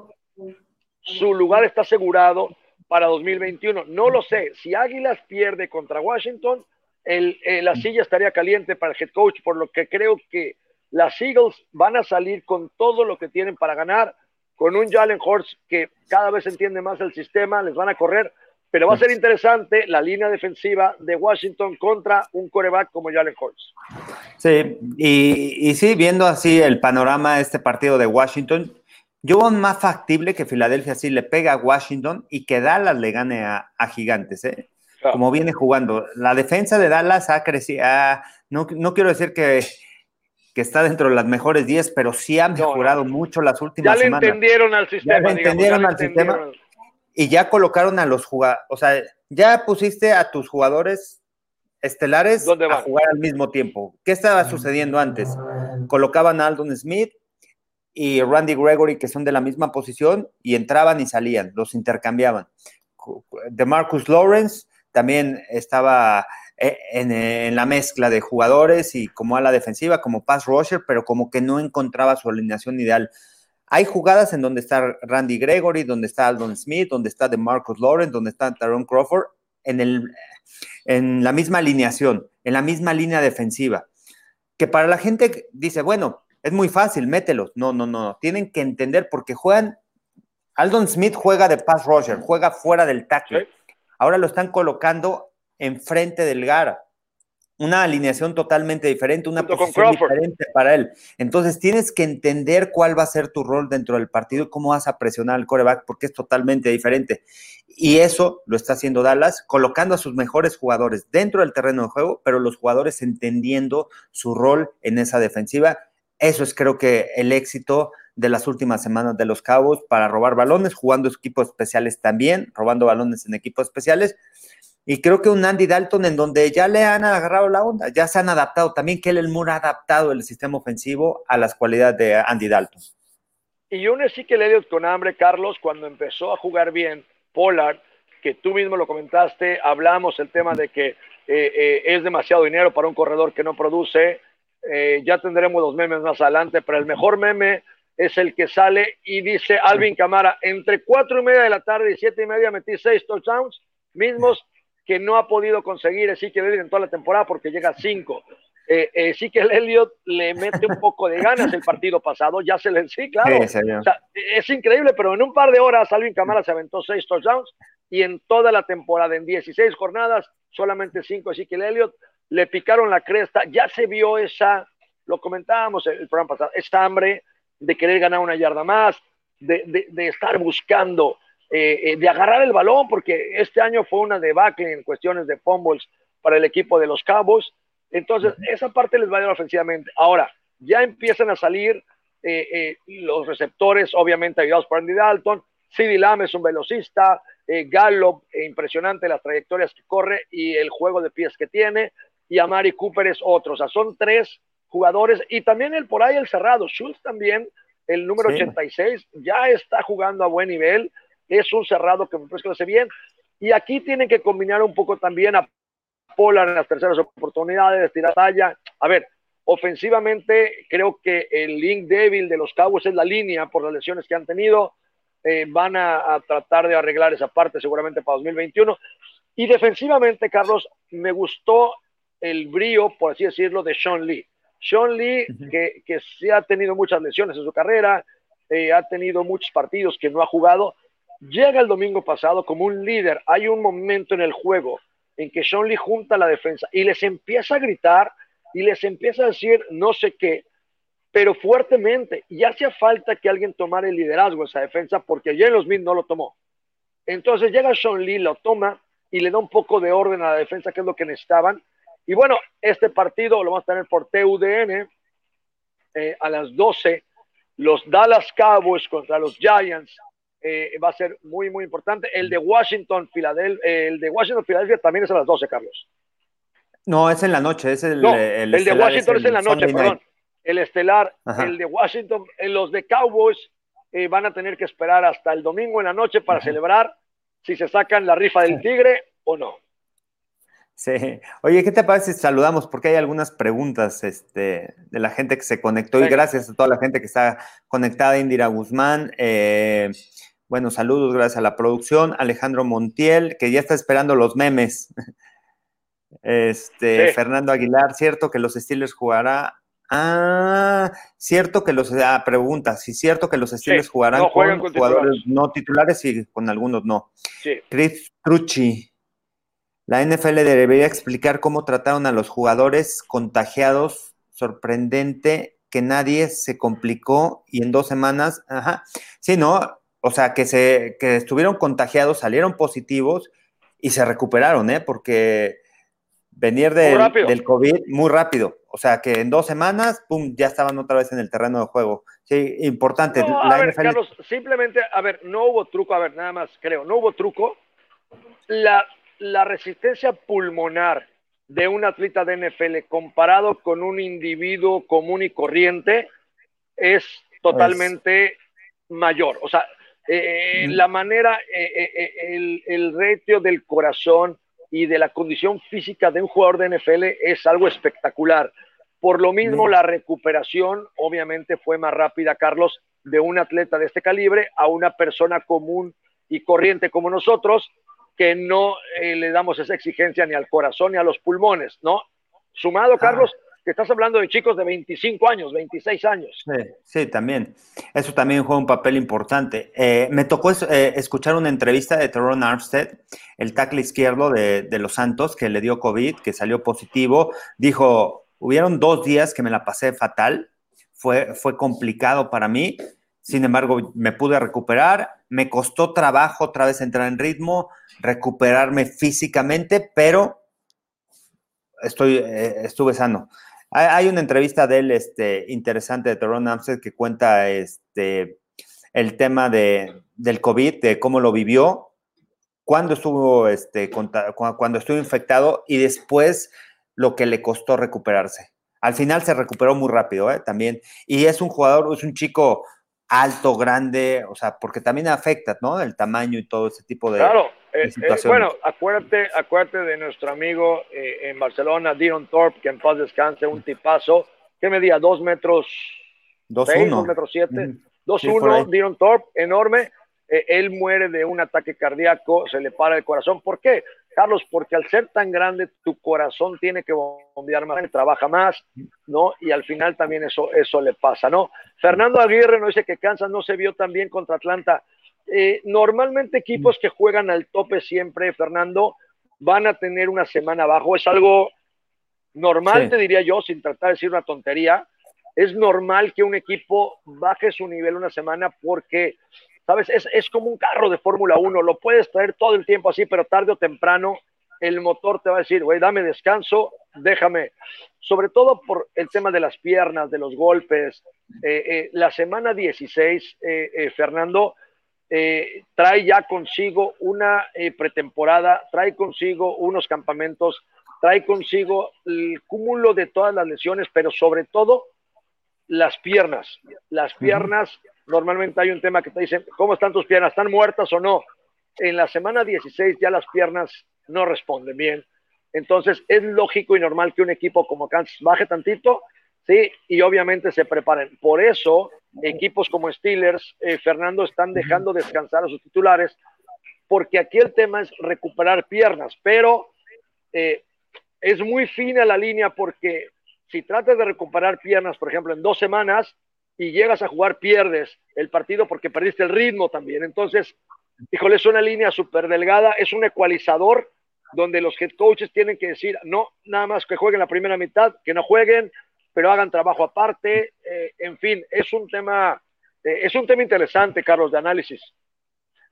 su lugar está asegurado para 2021. No lo sé. Si Águilas pierde contra Washington, eh, la silla estaría caliente para el head coach, por lo que creo que las Eagles van a salir con todo lo que tienen para ganar, con un Jalen Horst que cada vez entiende más el sistema, les van a correr, pero va a ser interesante la línea defensiva de Washington contra un coreback como Jalen Horst. Sí, y, sí, viendo así el panorama de este partido de Washington, yo veo más factible que Filadelfia sí le pega a Washington y que Dallas le gane a, Gigantes, ¿eh? Como viene jugando. La defensa de Dallas ha crecido, no, no quiero decir que que está dentro de las mejores 10, pero sí ha mejorado mucho las últimas semanas. Ya le entendieron al sistema. Ya le entendieron al sistema y ya colocaron a los jugadores, o sea, ya pusiste a tus jugadores estelares a jugar al mismo tiempo. ¿Qué estaba sucediendo antes? Colocaban a Aldon Smith y Randy Gregory, que son de la misma posición, y entraban y salían, los intercambiaban. De Marcus Lawrence también estaba eh, en, la mezcla de jugadores y como a la defensiva, como pass rusher, pero como que no encontraba su alineación ideal. Hay jugadas en donde está Randy Gregory, donde está Aldon Smith, donde está DeMarcus Lawrence, donde está Tyrone Crawford, en, el, en la misma alineación, en la misma línea defensiva. Que para la gente dice, bueno, es muy fácil, mételos. No, no, no, tienen que entender porque juegan. Aldon Smith juega de pass rusher, juega fuera del tackle. Ahora lo están colocando enfrente del Gara. Una alineación totalmente diferente, una posición diferente para él. Entonces tienes que entender cuál va a ser tu rol dentro del partido y cómo vas a presionar al coreback, porque es totalmente diferente. Y eso lo está haciendo Dallas, colocando a sus mejores jugadores dentro del terreno de juego, pero los jugadores entendiendo su rol en esa defensiva. Eso es creo que el éxito de las últimas semanas de los Cabos para robar balones, jugando equipos especiales también, robando balones en equipos especiales y creo que un Andy Dalton en donde ya le han agarrado la onda, ya se han adaptado. También que el Moore ha adaptado el sistema ofensivo a las cualidades de Andy Dalton. Y que le dio con hambre, Carlos, cuando empezó a jugar bien Pollard, que tú mismo lo comentaste, hablamos el tema de que eh, eh, es demasiado dinero para un corredor que no produce. Eh, ya tendremos los memes más adelante, pero el mejor meme es el que sale y dice Alvin Camara, entre cuatro y media de la tarde y siete y media metí seis touchdowns, mismos que no ha podido conseguir así que en toda la temporada porque llega a cinco. eh, eh, sí que el Elliot le mete un poco de ganas el partido pasado, ya se le sí, claro. es increíble, pero en un par de horas Alvin Camara se aventó seis touchdowns y en toda la temporada, en 16 jornadas, solamente cinco, así que el Elliot le picaron la cresta, ya se vio esa, lo comentábamos el programa pasado, esta hambre de querer ganar una yarda más, de, de, estar buscando, eh, de agarrar el balón, porque este año fue una debacle en cuestiones de fumbles para el equipo de los Cabos entonces, esa parte les va a dar ofensivamente. Ahora, ya empiezan a salir eh, eh, los receptores, obviamente ayudados por Andy Dalton. CD Lamb es un velocista. Eh, Gallup, impresionante las trayectorias que corre y el juego de pies que tiene. Y Amari Cooper es otro. O sea, son tres jugadores. Y también el por ahí el cerrado. Schultz también, el número 86, ya está jugando a buen nivel. Es un cerrado que me parece que lo hace bien. Y aquí tienen que combinar un poco también a Polar en las terceras oportunidades, tirar talla. A ver, ofensivamente creo que el link débil de los Cowboys es la línea por las lesiones que han tenido. Eh, van a, tratar de arreglar esa parte seguramente para 2021. Y defensivamente, Carlos, me gustó el brío, por así decirlo, de Sean Lee. Sean Lee, que, que sí ha tenido muchas lesiones en su carrera, eh, ha tenido muchos partidos que no ha jugado, llega el domingo pasado como un líder. Hay un momento en el juego en que Sean Lee junta la defensa y les empieza a gritar y les empieza a decir no sé qué, pero fuertemente. Y hacía falta que alguien tomara el liderazgo de esa defensa porque Jalen Smith no lo tomó. Entonces llega Sean Lee, lo toma y le da un poco de orden a la defensa, que es lo que necesitaban. Y bueno, este partido lo vamos a tener por TUDN eh, a las 12. Los Dallas Cowboys contra los Giants eh, va a ser muy, muy importante. El de Washington, Filadelfia, el de Washington, Filadelfia también es a las 12, Carlos. No, es en la noche, es el, el, de Washington es, en la noche, perdón. El estelar, el de Washington, en los de Cowboys eh, van a tener que esperar hasta el domingo en la noche para celebrar si se sacan la rifa del tigre o no. Sí. Oye, ¿qué te parece si saludamos? Porque hay algunas preguntas este, de la gente que se conectó y gracias a toda la gente que está conectada, Indira Guzmán. Eh, bueno, saludos, gracias a la producción. Alejandro Montiel, que ya está esperando los memes. Este, Fernando Aguilar, cierto que los Steelers jugará. Ah, cierto que los. Ah, pregunta, si cierto que los Steelers jugarán con, jugadores no titulares y con algunos no. Sí. Chris Trucci. La NFL debería explicar cómo trataron a los jugadores contagiados. Sorprendente que nadie se complicó y en dos semanas, ajá. Sí, no, o sea, que, se, que estuvieron contagiados, salieron positivos y se recuperaron, ¿eh? Porque venir del COVID muy rápido. O sea, que en dos semanas, pum, ya estaban otra vez en el terreno de juego. Sí, importante. a ver, Carlos, simplemente, a ver, no hubo truco, a ver, nada más creo, no hubo truco. La, la resistencia pulmonar de un atleta de NFL comparado con un individuo común y corriente es totalmente mayor. O sea, eh, la manera, eh, eh, el, el ratio del corazón y de la condición física de un jugador de NFL es algo espectacular. Por lo mismo, la recuperación obviamente fue más rápida, Carlos, de un atleta de este calibre a una persona común y corriente como nosotros, que no le damos esa exigencia ni al corazón ni a los pulmones, ¿no? Sumado, Carlos, estás hablando de chicos de 25 años, 26 años. Sí, también. Eso también juega un papel importante. Eh, me tocó eh, escuchar una entrevista de Teron Armstead, el tackle izquierdo de, de, los Santos, que le dio COVID, que salió positivo. Dijo, hubieron dos días que me la pasé fatal, fue, fue complicado para mí. Sin embargo, me pude recuperar. Me costó trabajo otra vez entrar en ritmo, recuperarme físicamente, pero estoy, eh, estuve sano. Hay, una entrevista de él este, interesante de Teron Amstead que cuenta este, el tema de, del COVID, de cómo lo vivió, cuando estuvo, este, cuando estuvo infectado y después lo que le costó recuperarse. Al final se recuperó muy rápido, ¿eh? También. Y es un jugador, es un chico alto, grande, o sea, porque también afecta, ¿no? El tamaño y todo ese tipo de, claro. Eh, eh, bueno, acuérdate, acuérdate de nuestro amigo eh, en Barcelona, Dion Thorpe, que en paz descanse, un tipazo, que medía dos metros, dos, metros siete, dos uno, Dion Thorpe, enorme. él muere de un ataque cardíaco, se le para el corazón. ¿Por qué? Carlos, porque al ser tan grande, tu corazón tiene que bombear más, trabaja más, ¿no? Y al final también eso, eso le pasa, ¿no? Fernando Aguirre nos dice que Kansas no se vio tan bien contra Atlanta. Eh, normalmente equipos que juegan al tope siempre, Fernando, van a tener una semana abajo. Es algo normal, te diría yo, sin tratar de decir una tontería. Es normal que un equipo baje su nivel una semana porque ¿Sabes? Es, como un carro de Fórmula 1, lo puedes traer todo el tiempo así, pero tarde o temprano el motor te va a decir, güey, dame descanso, déjame. Sobre todo por el tema de las piernas, de los golpes. Eh, eh, la semana 16, eh, Fernando, trae ya consigo una pretemporada, trae consigo unos campamentos, trae consigo el cúmulo de todas las lesiones, pero sobre todo las piernas. Las piernas normalmente hay un tema que te dicen, ¿cómo están tus piernas? ¿Están muertas o no? En la semana 16 ya las piernas no responden bien. Entonces es lógico y normal que un equipo como Kansas baje tantito, ¿sí? Y obviamente se preparen. Por eso equipos como Steelers, eh, Fernando, están dejando descansar a sus titulares, porque aquí el tema es recuperar piernas, pero eh, es muy fina la línea porque si tratas de recuperar piernas, por ejemplo, en dos semanas, y llegas a jugar, pierdes el partido porque perdiste el ritmo también. Entonces, híjole, es una línea súper delgada, es un ecualizador donde los head coaches tienen que decir, no, nada más que jueguen la primera mitad, que no jueguen, pero hagan trabajo aparte. Eh, en fin, es un tema, eh, es un tema interesante, Carlos, de análisis.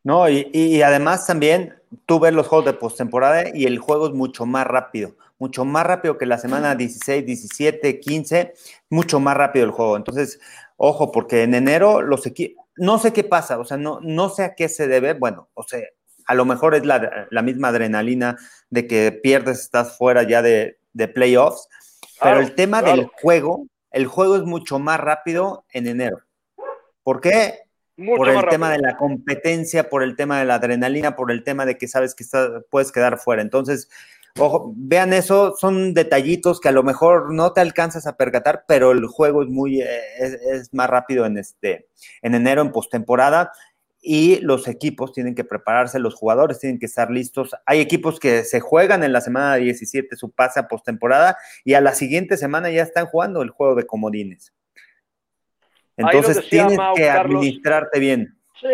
No, y, y, además también tú ves los juegos de postemporada y el juego es mucho más rápido, mucho más rápido que la semana 16, 17, 15, mucho más rápido el juego. Entonces, Ojo, porque en enero los equipos, no sé qué pasa, o sea, no, no sé a qué se debe, bueno, o sea, a lo mejor es la, misma adrenalina de que pierdes, estás fuera ya de, playoffs, pero el tema del juego, el juego es mucho más rápido en enero. ¿Por qué? por el tema de la competencia, por el tema de la adrenalina, por el tema de que sabes que puedes quedar fuera. Entonces, Ojo, vean eso, son detallitos que a lo mejor no te alcanzas a percatar, pero el juego es muy, eh, es, más rápido en este, en enero, en postemporada, y los equipos tienen que prepararse, los jugadores tienen que estar listos. Hay equipos que se juegan en la semana 17 su pase a postemporada y a la siguiente semana ya están jugando el juego de comodines. Entonces tienes que administrarte bien. Sí,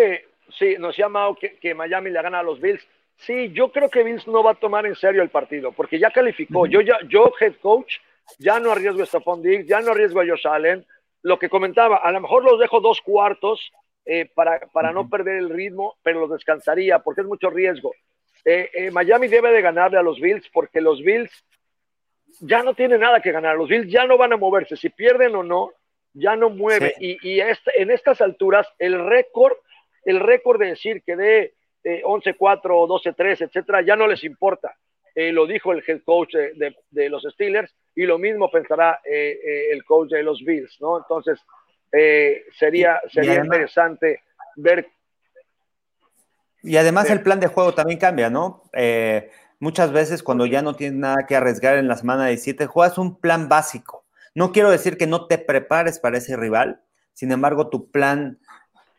sí, nos llama que, que Miami le gana a los Bills Sí, yo creo que Vince no va a tomar en serio el partido, porque ya calificó. Yo, ya, yo head coach, ya no arriesgo a Stephon Diggs, ya no arriesgo a Josh Allen. Lo que comentaba, a lo mejor los dejo dos cuartos eh, para, para no perder el ritmo, pero los descansaría, porque es mucho riesgo. Eh, eh, Miami debe de ganarle a los Bills, porque los Bills ya no tienen nada que ganar. Los Bills ya no van a moverse. Si pierden o no, ya no mueve. Y, y este, en estas alturas, el récord, el récord de decir que de 11-4 o 12-3, etcétera, ya no les importa. Eh, lo dijo el head coach de, los Steelers y lo mismo pensará eh, eh, el coach de los Bills, ¿no? Entonces, sería, sería interesante ver. Y además el plan de juego también cambia, ¿no? muchas veces cuando ya no tienes nada que arriesgar en la semana 17, juegas un plan básico. No quiero decir que no te prepares para ese rival, sin embargo, tu plan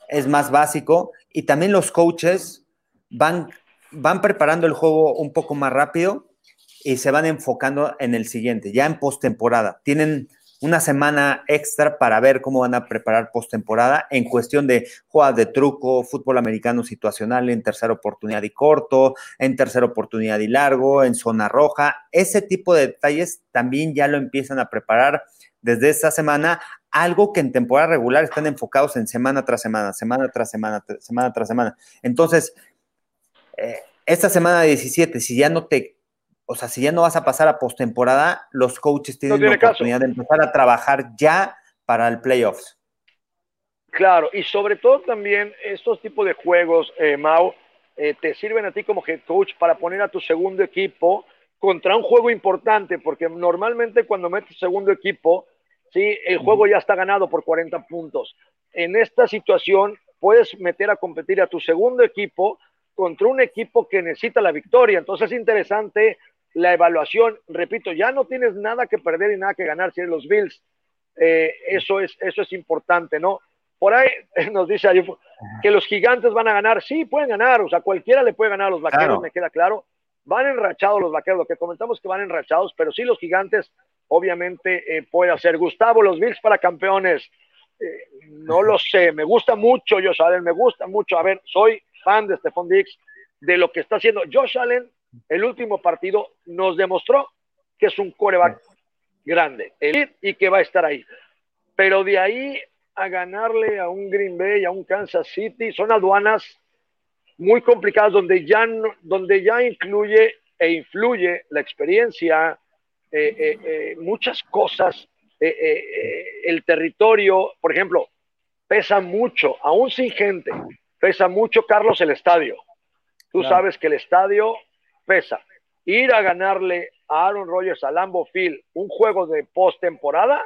es más básico y también los coaches van, van preparando el juego un poco más rápido y se van enfocando en el siguiente, ya en postemporada. Tienen una semana extra para ver cómo van a preparar postemporada en cuestión de jugadas de truco, fútbol americano situacional en tercera oportunidad y corto, en tercera oportunidad y largo, en zona roja. Ese tipo de detalles también ya lo empiezan a preparar desde esta semana, algo que en temporada regular están enfocados en semana tras semana, semana tras semana, semana tras semana. Entonces, eh, esta semana 17, si ya no te, o sea, si ya no vas a pasar a postemporada, los coaches tienen la oportunidad de empezar a trabajar ya para el playoffs. Claro, y sobre todo también estos tipos de juegos, eh, Mau, eh, te sirven a ti como head coach para poner a tu segundo equipo contra un juego importante, porque normalmente cuando metes segundo equipo, sí, el juego ya está ganado por 40 puntos. En esta situación puedes meter a competir a tu segundo equipo contra un equipo que necesita la victoria. Entonces es interesante la evaluación. Repito, ya no tienes nada que perder y nada que ganar si eres los Bills. Eh, eso, es, eso es importante, ¿no? Por ahí nos dice que los gigantes van a ganar. Sí, pueden ganar. O sea, cualquiera le puede ganar a los vaqueros, me queda claro. van enrachados los vaqueros, lo que comentamos que van enrachados, pero sí los gigantes, obviamente, eh, puede hacer. Gustavo, los Bills para campeones. Eh, no lo sé, me gusta mucho Josh Allen, me gusta mucho. A ver, soy fan de Stephon Dix, de lo que está haciendo. Josh Allen, el último partido, nos demostró que es un coreback grande y que va a estar ahí. Pero de ahí a ganarle a un Green Bay, a un Kansas City, son aduanas muy complicadas donde ya, donde ya incluye e influye la experiencia, eh, eh, eh, muchas cosas, el territorio, por ejemplo, pesa mucho, aún sin gente, pesa mucho, Carlos, el estadio. Tú sabes que el estadio pesa. Ir a ganarle a Aaron Rodgers a Lambo Field un juego de postemporada,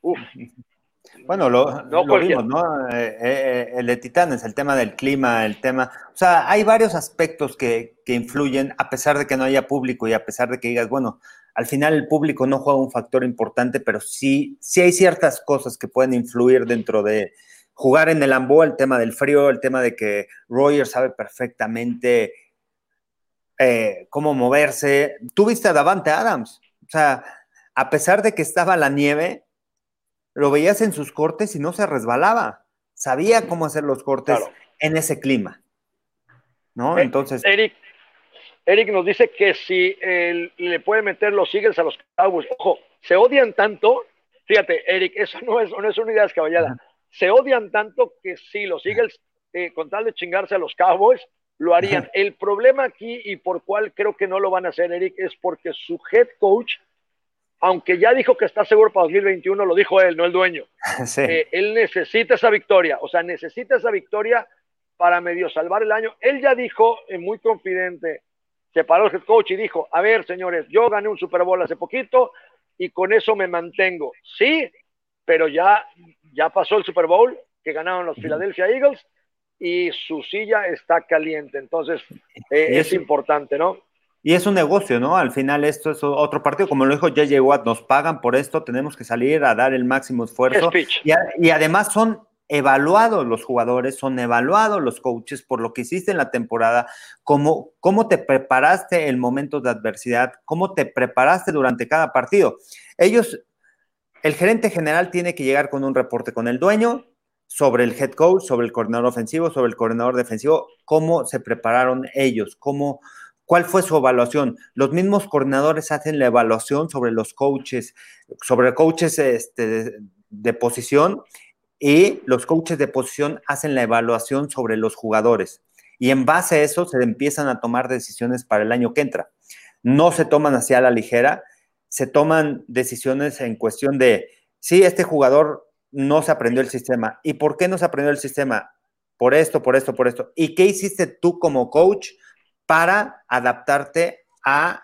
uff, bueno, lo, vimos, ¿no? Eh, eh, el de Titanes, el tema del clima, el tema. O sea, hay varios aspectos que, que, influyen, a pesar de que no haya público y a pesar de que digas, bueno, al final el público no juega un factor importante, pero sí, sí hay ciertas cosas que pueden influir dentro de jugar en el Ambo, el tema del frío, el tema de que Roger sabe perfectamente eh, cómo moverse. Tú viste a Davante Adams, o sea, a pesar de que estaba la nieve, lo veías en sus cortes y no se resbalaba. Sabía cómo hacer los cortes en ese clima. ¿No? Eh, Entonces. Eric, Eric nos dice que si le puede meter los Eagles a los Cowboys, ojo, se odian tanto. Fíjate, Eric, eso no es, no es una idea descabellada. Se odian tanto que si los Eagles, eh, con tal de chingarse a los Cowboys, lo harían. El problema aquí y por cual creo que no lo van a hacer, Eric, es porque su head coach aunque ya dijo que está seguro para 2021, lo dijo él, no el dueño. Eh, él necesita esa victoria, o sea, necesita esa victoria para medio salvar el año. Él ya dijo, eh, muy confidente, se paró el head coach y dijo, a ver, señores, yo gané un Super Bowl hace poquito y con eso me mantengo. Sí, pero ya, ya pasó el Super Bowl que ganaron los Philadelphia Eagles y su silla está caliente. Entonces, eh, es importante, ¿no? Y es un negocio, ¿no? Al final esto es otro partido, como lo dijo JJ Watt, nos pagan por esto, tenemos que salir a dar el máximo esfuerzo. Y, además son evaluados los jugadores, son evaluados los coaches por lo que hiciste en la temporada, cómo, cómo te preparaste en momentos de adversidad, cómo te preparaste durante cada partido. Ellos, el gerente general tiene que llegar con un reporte con el dueño sobre el head coach, sobre el coordinador ofensivo, sobre el coordinador defensivo, cómo se prepararon ellos, cómo ¿Cuál fue su evaluación? Los mismos coordinadores hacen la evaluación sobre los coaches, sobre coaches este, de, posición y los coaches de posición hacen la evaluación sobre los jugadores. Y en base a eso se empiezan a tomar decisiones para el año que entra. No se toman hacia la ligera, se toman decisiones en cuestión de, sí, este jugador no se aprendió el sistema. ¿Y por qué no se aprendió el sistema? Por esto, por esto, por esto. ¿Y qué hiciste tú como coach para adaptarte a,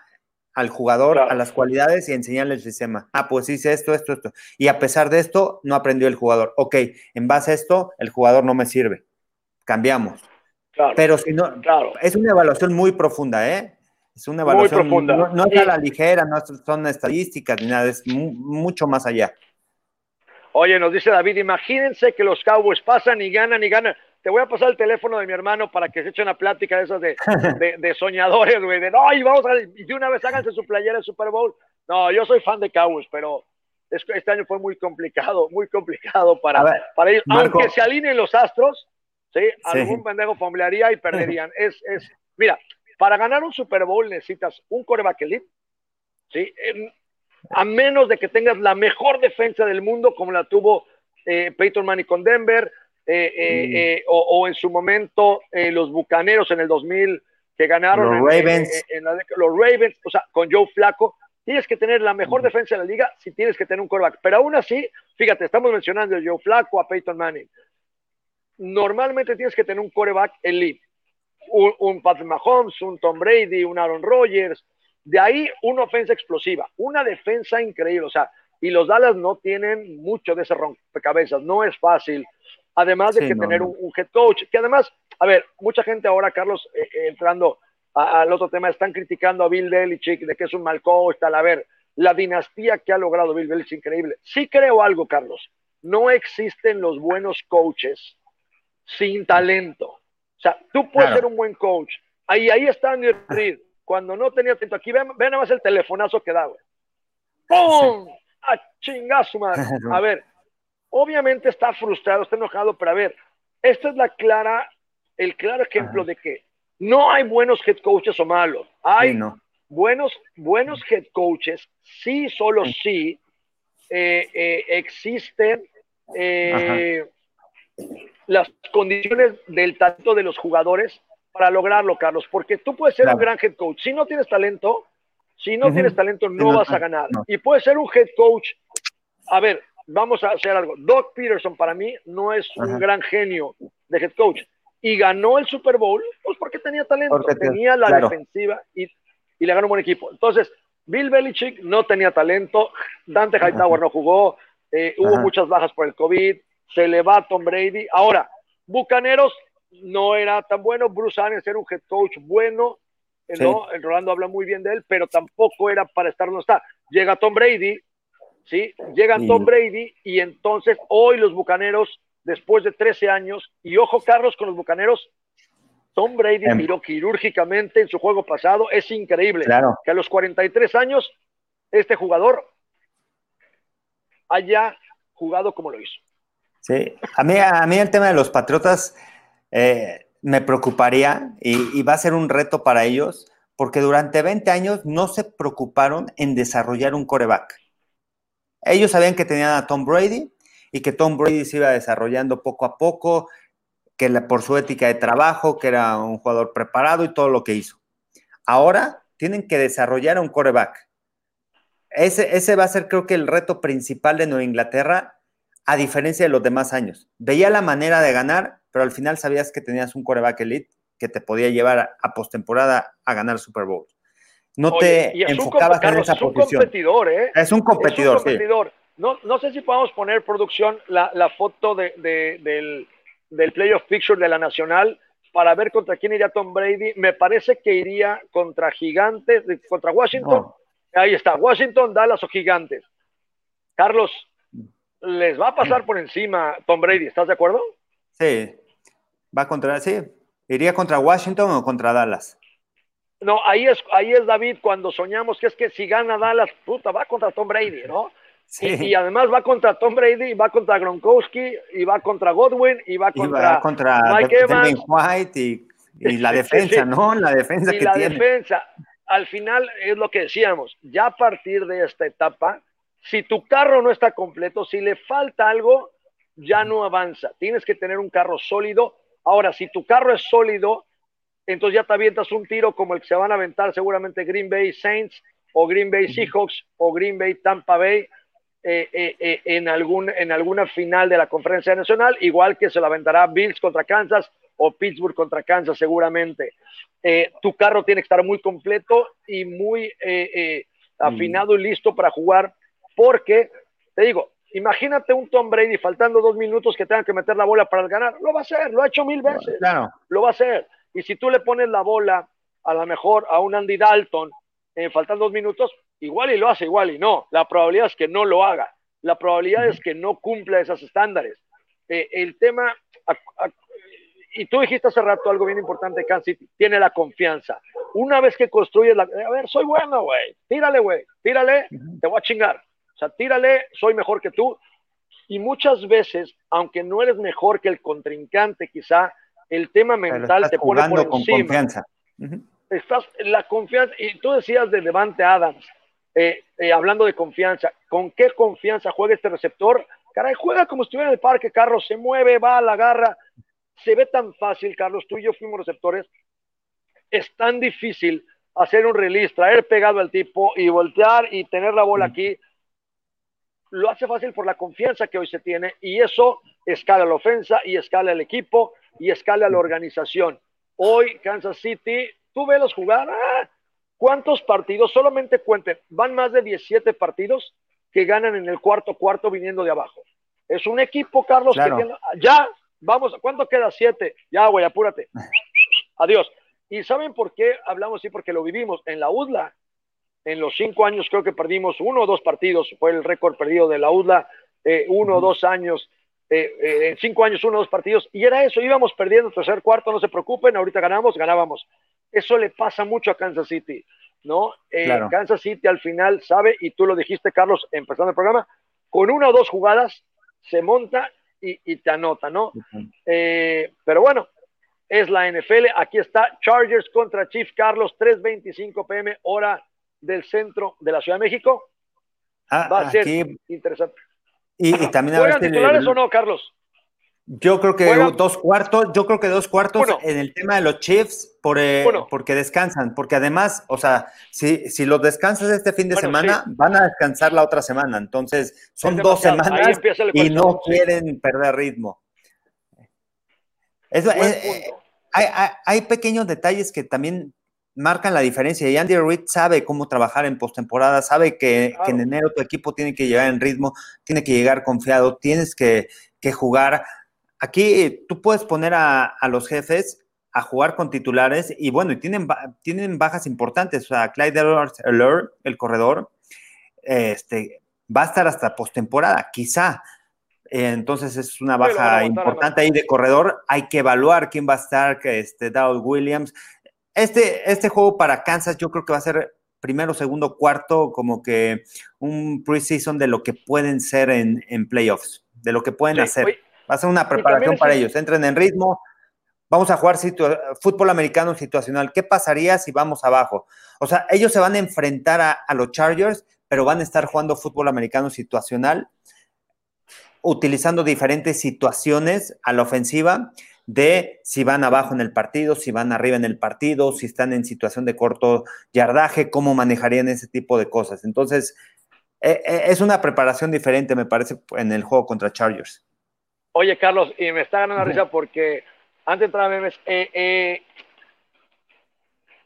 al jugador, a las cualidades y enseñarle el sistema. Ah, pues hice esto, esto, esto. Y a pesar de esto, no aprendió el jugador. Ok, en base a esto, el jugador no me sirve. Cambiamos. Pero si no, es una evaluación muy profunda, ¿eh? Es una evaluación muy profunda. No, es a la ligera, no son estadísticas ni nada, es mucho más allá. Oye, nos dice David, imagínense que los Cowboys pasan y ganan y ganan te voy a pasar el teléfono de mi hermano para que se eche una plática de esas de, de, soñadores, güey, de no, y vamos a, y de una vez háganse su playera de Super Bowl. No, yo soy fan de Cowboys, pero este año fue muy complicado, muy complicado para, para ellos. Aunque se alineen los astros, ¿sí? Algún pendejo fomblearía y perderían. es, es, mira, para ganar un Super Bowl necesitas un coreback elite, ¿sí? a menos de que tengas la mejor defensa del mundo, como la tuvo eh, Peyton Manning con Denver, eh, eh, mm. eh, o, en su momento los Bucaneros en el 2000 que ganaron los Ravens. los Ravens, o sea, con Joe Flaco, tienes que tener la mejor defensa de la liga si tienes que tener un quarterback. Pero aún así, fíjate, estamos mencionando a Joe Flaco, a Peyton Manning. Normalmente tienes que tener un quarterback elite. Un, un Patrick Mahomes, un Tom Brady, un Aaron Rodgers. De ahí una ofensa explosiva, una defensa increíble. O sea, y los Dallas no tienen mucho de ese rompecabezas. No es fácil además de que tener Un, head coach, que además, a ver, mucha gente ahora, Carlos, eh, eh, entrando al otro tema, están criticando a Bill Belichick de que es un mal coach, tal, a ver, la dinastía que ha logrado Bill Belichick es increíble. Sí creo algo, Carlos, no existen los buenos coaches sin talento. O sea, tú puedes ser un buen coach. Ahí, ahí está Andy Reid. cuando no tenía talento. Aquí ven, ven nada más el telefonazo que da, güey. ¡Pum! ¡A chingazo, madre! A ver, obviamente está frustrado, está enojado, pero a ver, esta es la clara, el claro ejemplo de que no hay buenos head coaches o malos. Hay buenos, buenos head coaches, sí, solo sí, eh, eh, existen eh, las condiciones del talento de los jugadores para lograrlo, Carlos, porque tú puedes ser un gran head coach. Si no tienes talento, si no tienes talento, no vas a ganar. Y puedes ser un head coach. A ver, vamos a hacer algo. Doc Peterson para mí no es un gran genio de head coach. Y ganó el Super Bowl, pues porque tenía talento, tenía la defensiva y, y, le ganó un buen equipo. Entonces, Bill Belichick no tenía talento, Dante Hightower no jugó, eh, hubo muchas bajas por el COVID, se le va Tom Brady. Ahora, Bucaneros no era tan bueno, Bruce Arians era un head coach bueno, eh, ¿no? Rolando habla muy bien de él, pero tampoco era para estar donde está. Llega Tom Brady, ¿sí? Llega Tom Brady y entonces hoy los Bucaneros, después de 13 años, y ojo Carlos con los Bucaneros, Tom Brady em. miró quirúrgicamente en su juego pasado, es increíble que a los 43 años este jugador haya jugado como lo hizo. Sí, a mí, a mí el tema de los Patriotas eh, me preocuparía y, va a ser un reto para ellos porque durante 20 años no se preocuparon en desarrollar un coreback. Ellos sabían que tenían a Tom Brady y que Tom Brady se iba desarrollando poco a poco, que por su ética de trabajo, que era un jugador preparado y todo lo que hizo. Ahora tienen que desarrollar un coreback. Ese, ese va a ser creo que el reto principal de Nueva Inglaterra, a diferencia de los demás años. Veía la manera de ganar, pero al final sabías que tenías un coreback elite que te podía llevar a, postemporada a ganar Super Bowl. No te enfocabas en esa posición. Es un competidor, ¿eh? Es un competidor, es un competidor. No, no sé si podemos poner producción la, la foto de, del, del playoff picture de la Nacional para ver contra quién iría Tom Brady. Me parece que iría contra Gigantes, contra Washington. Ahí está, Washington, Dallas o Gigantes. Carlos, les va a pasar por encima Tom Brady, ¿estás de acuerdo? Sí, va contra, sí, iría contra Washington o contra Dallas. No, ahí es, ahí es David cuando soñamos que es que si gana Dallas, puta, va contra Tom Brady, ¿no? Sí. Y, además va contra Tom Brady, y va contra Gronkowski, y va contra Godwin, y va contra, Mike Evans. White y, la defensa, ¿no? La defensa y la defensa. Al final es lo que decíamos, ya a partir de esta etapa, si tu carro no está completo, si le falta algo, ya no avanza. Tienes que tener un carro sólido. Ahora, si tu carro es sólido, entonces ya te avientas un tiro como el que se van a aventar seguramente Green Bay Saints o Green Bay Seahawks o Green Bay Tampa Bay eh, eh, eh, en, algún, en alguna final de la conferencia nacional, igual que se la aventará Bills contra Kansas o Pittsburgh contra Kansas seguramente. tu carro tiene que estar muy completo y muy afinado y listo para jugar porque, te digo, Imagínate un Tom Brady faltando dos minutos que tenga que meter la bola para ganar. Lo va a hacer, lo ha hecho mil veces. Claro. Lo va a hacer. Y si tú le pones la bola a lo mejor a un Andy Dalton eh, faltando dos minutos, igual y lo hace, igual y no. La probabilidad es que no lo haga. La probabilidad es que no cumpla esos estándares. Eh, el tema, y tú dijiste hace rato algo bien importante, Kansas City, tiene la confianza. Una vez que construyes la... A ver, soy bueno, güey. Tírale, güey. Tírale, te voy a chingar sea, tírale, soy mejor que tú. Y muchas veces, aunque no eres mejor que el contrincante, quizá el tema mental te pone por con confianza. Estás la confianza, y tú decías de Levante Adams, eh, eh, hablando de confianza, ¿con qué confianza juega este receptor? Caray, juega como si estuviera en el parque, Carlos, se mueve, va, la agarra. Se ve tan fácil, Carlos, tú y yo fuimos receptores. Es tan difícil hacer un release, traer pegado al tipo y voltear y tener la bola aquí lo hace fácil por la confianza que hoy se tiene y eso escala la ofensa y escala el equipo y escala la organización. Hoy Kansas City, tú velos jugar, ¡ah! ¿cuántos partidos? Solamente cuenten, van más de 17 partidos que ganan en el cuarto cuarto viniendo de abajo. Es un equipo, Carlos, que tiene, ya, vamos, ¿cuánto queda? Siete. Ya, güey, apúrate. Adiós. ¿Y saben por qué hablamos así? Porque lo vivimos en la UDLA en los cinco años creo que perdimos uno o dos partidos, fue el récord perdido de la UDLA, eh, uno o dos años, eh, eh, en cinco años uno o dos partidos, y era eso, íbamos perdiendo tercer cuarto, no se preocupen, ahorita ganamos, ganábamos. Eso le pasa mucho a Kansas City, ¿no? Kansas City al final sabe, y tú lo dijiste, Carlos, empezando el programa, con una o dos jugadas se monta y, te anota, ¿no? Eh, pero bueno, es la NFL. Aquí está Chargers contra Chiefs, Carlos, 3.25 pm, hora del centro de la Ciudad de México. Ah, Va a ser interesante. Y, también ¿Juegan titulares o no, Carlos? Yo creo que dos cuartos, yo creo que dos cuartos en el tema de los Chiefs por, eh, porque descansan, porque además, o sea, si, si los descansas este fin de semana, van a descansar la otra semana, entonces son dos semanas y no quieren perder ritmo. Eso, eh, hay, hay, pequeños detalles que también marcan la diferencia y Andy Reid sabe cómo trabajar en postemporada, sabe que, que, en enero tu equipo tiene que llegar en ritmo, tiene que llegar confiado, tienes que, que jugar aquí tú puedes poner a, los jefes a jugar con titulares y bueno, y tienen, tienen bajas importantes. O sea, Clyde Edwards el corredor, este, va a estar hasta postemporada, quizá. entonces es una baja importante ahí de corredor. Hay que evaluar quién va a estar, este, Dow Williams. Este, este juego para Kansas yo creo que va a ser primero, segundo, cuarto, como que un preseason de lo que pueden ser en, playoffs, de lo que pueden hacer. Va a ser una preparación para ellos. Entren en ritmo. Vamos a jugar fútbol americano situacional. ¿Qué pasaría si vamos abajo? O sea, ellos se van a enfrentar a, los Chargers, pero van a estar jugando fútbol americano situacional, utilizando diferentes situaciones a la ofensiva de si van abajo en el partido, si van arriba en el partido, si están en situación de corto yardaje, cómo manejarían ese tipo de cosas. Entonces, eh, eh, es una preparación diferente, me parece, en el juego contra Chargers. Oye, Carlos, y me está ganando la risa porque antes de entrar a memes, eh, eh,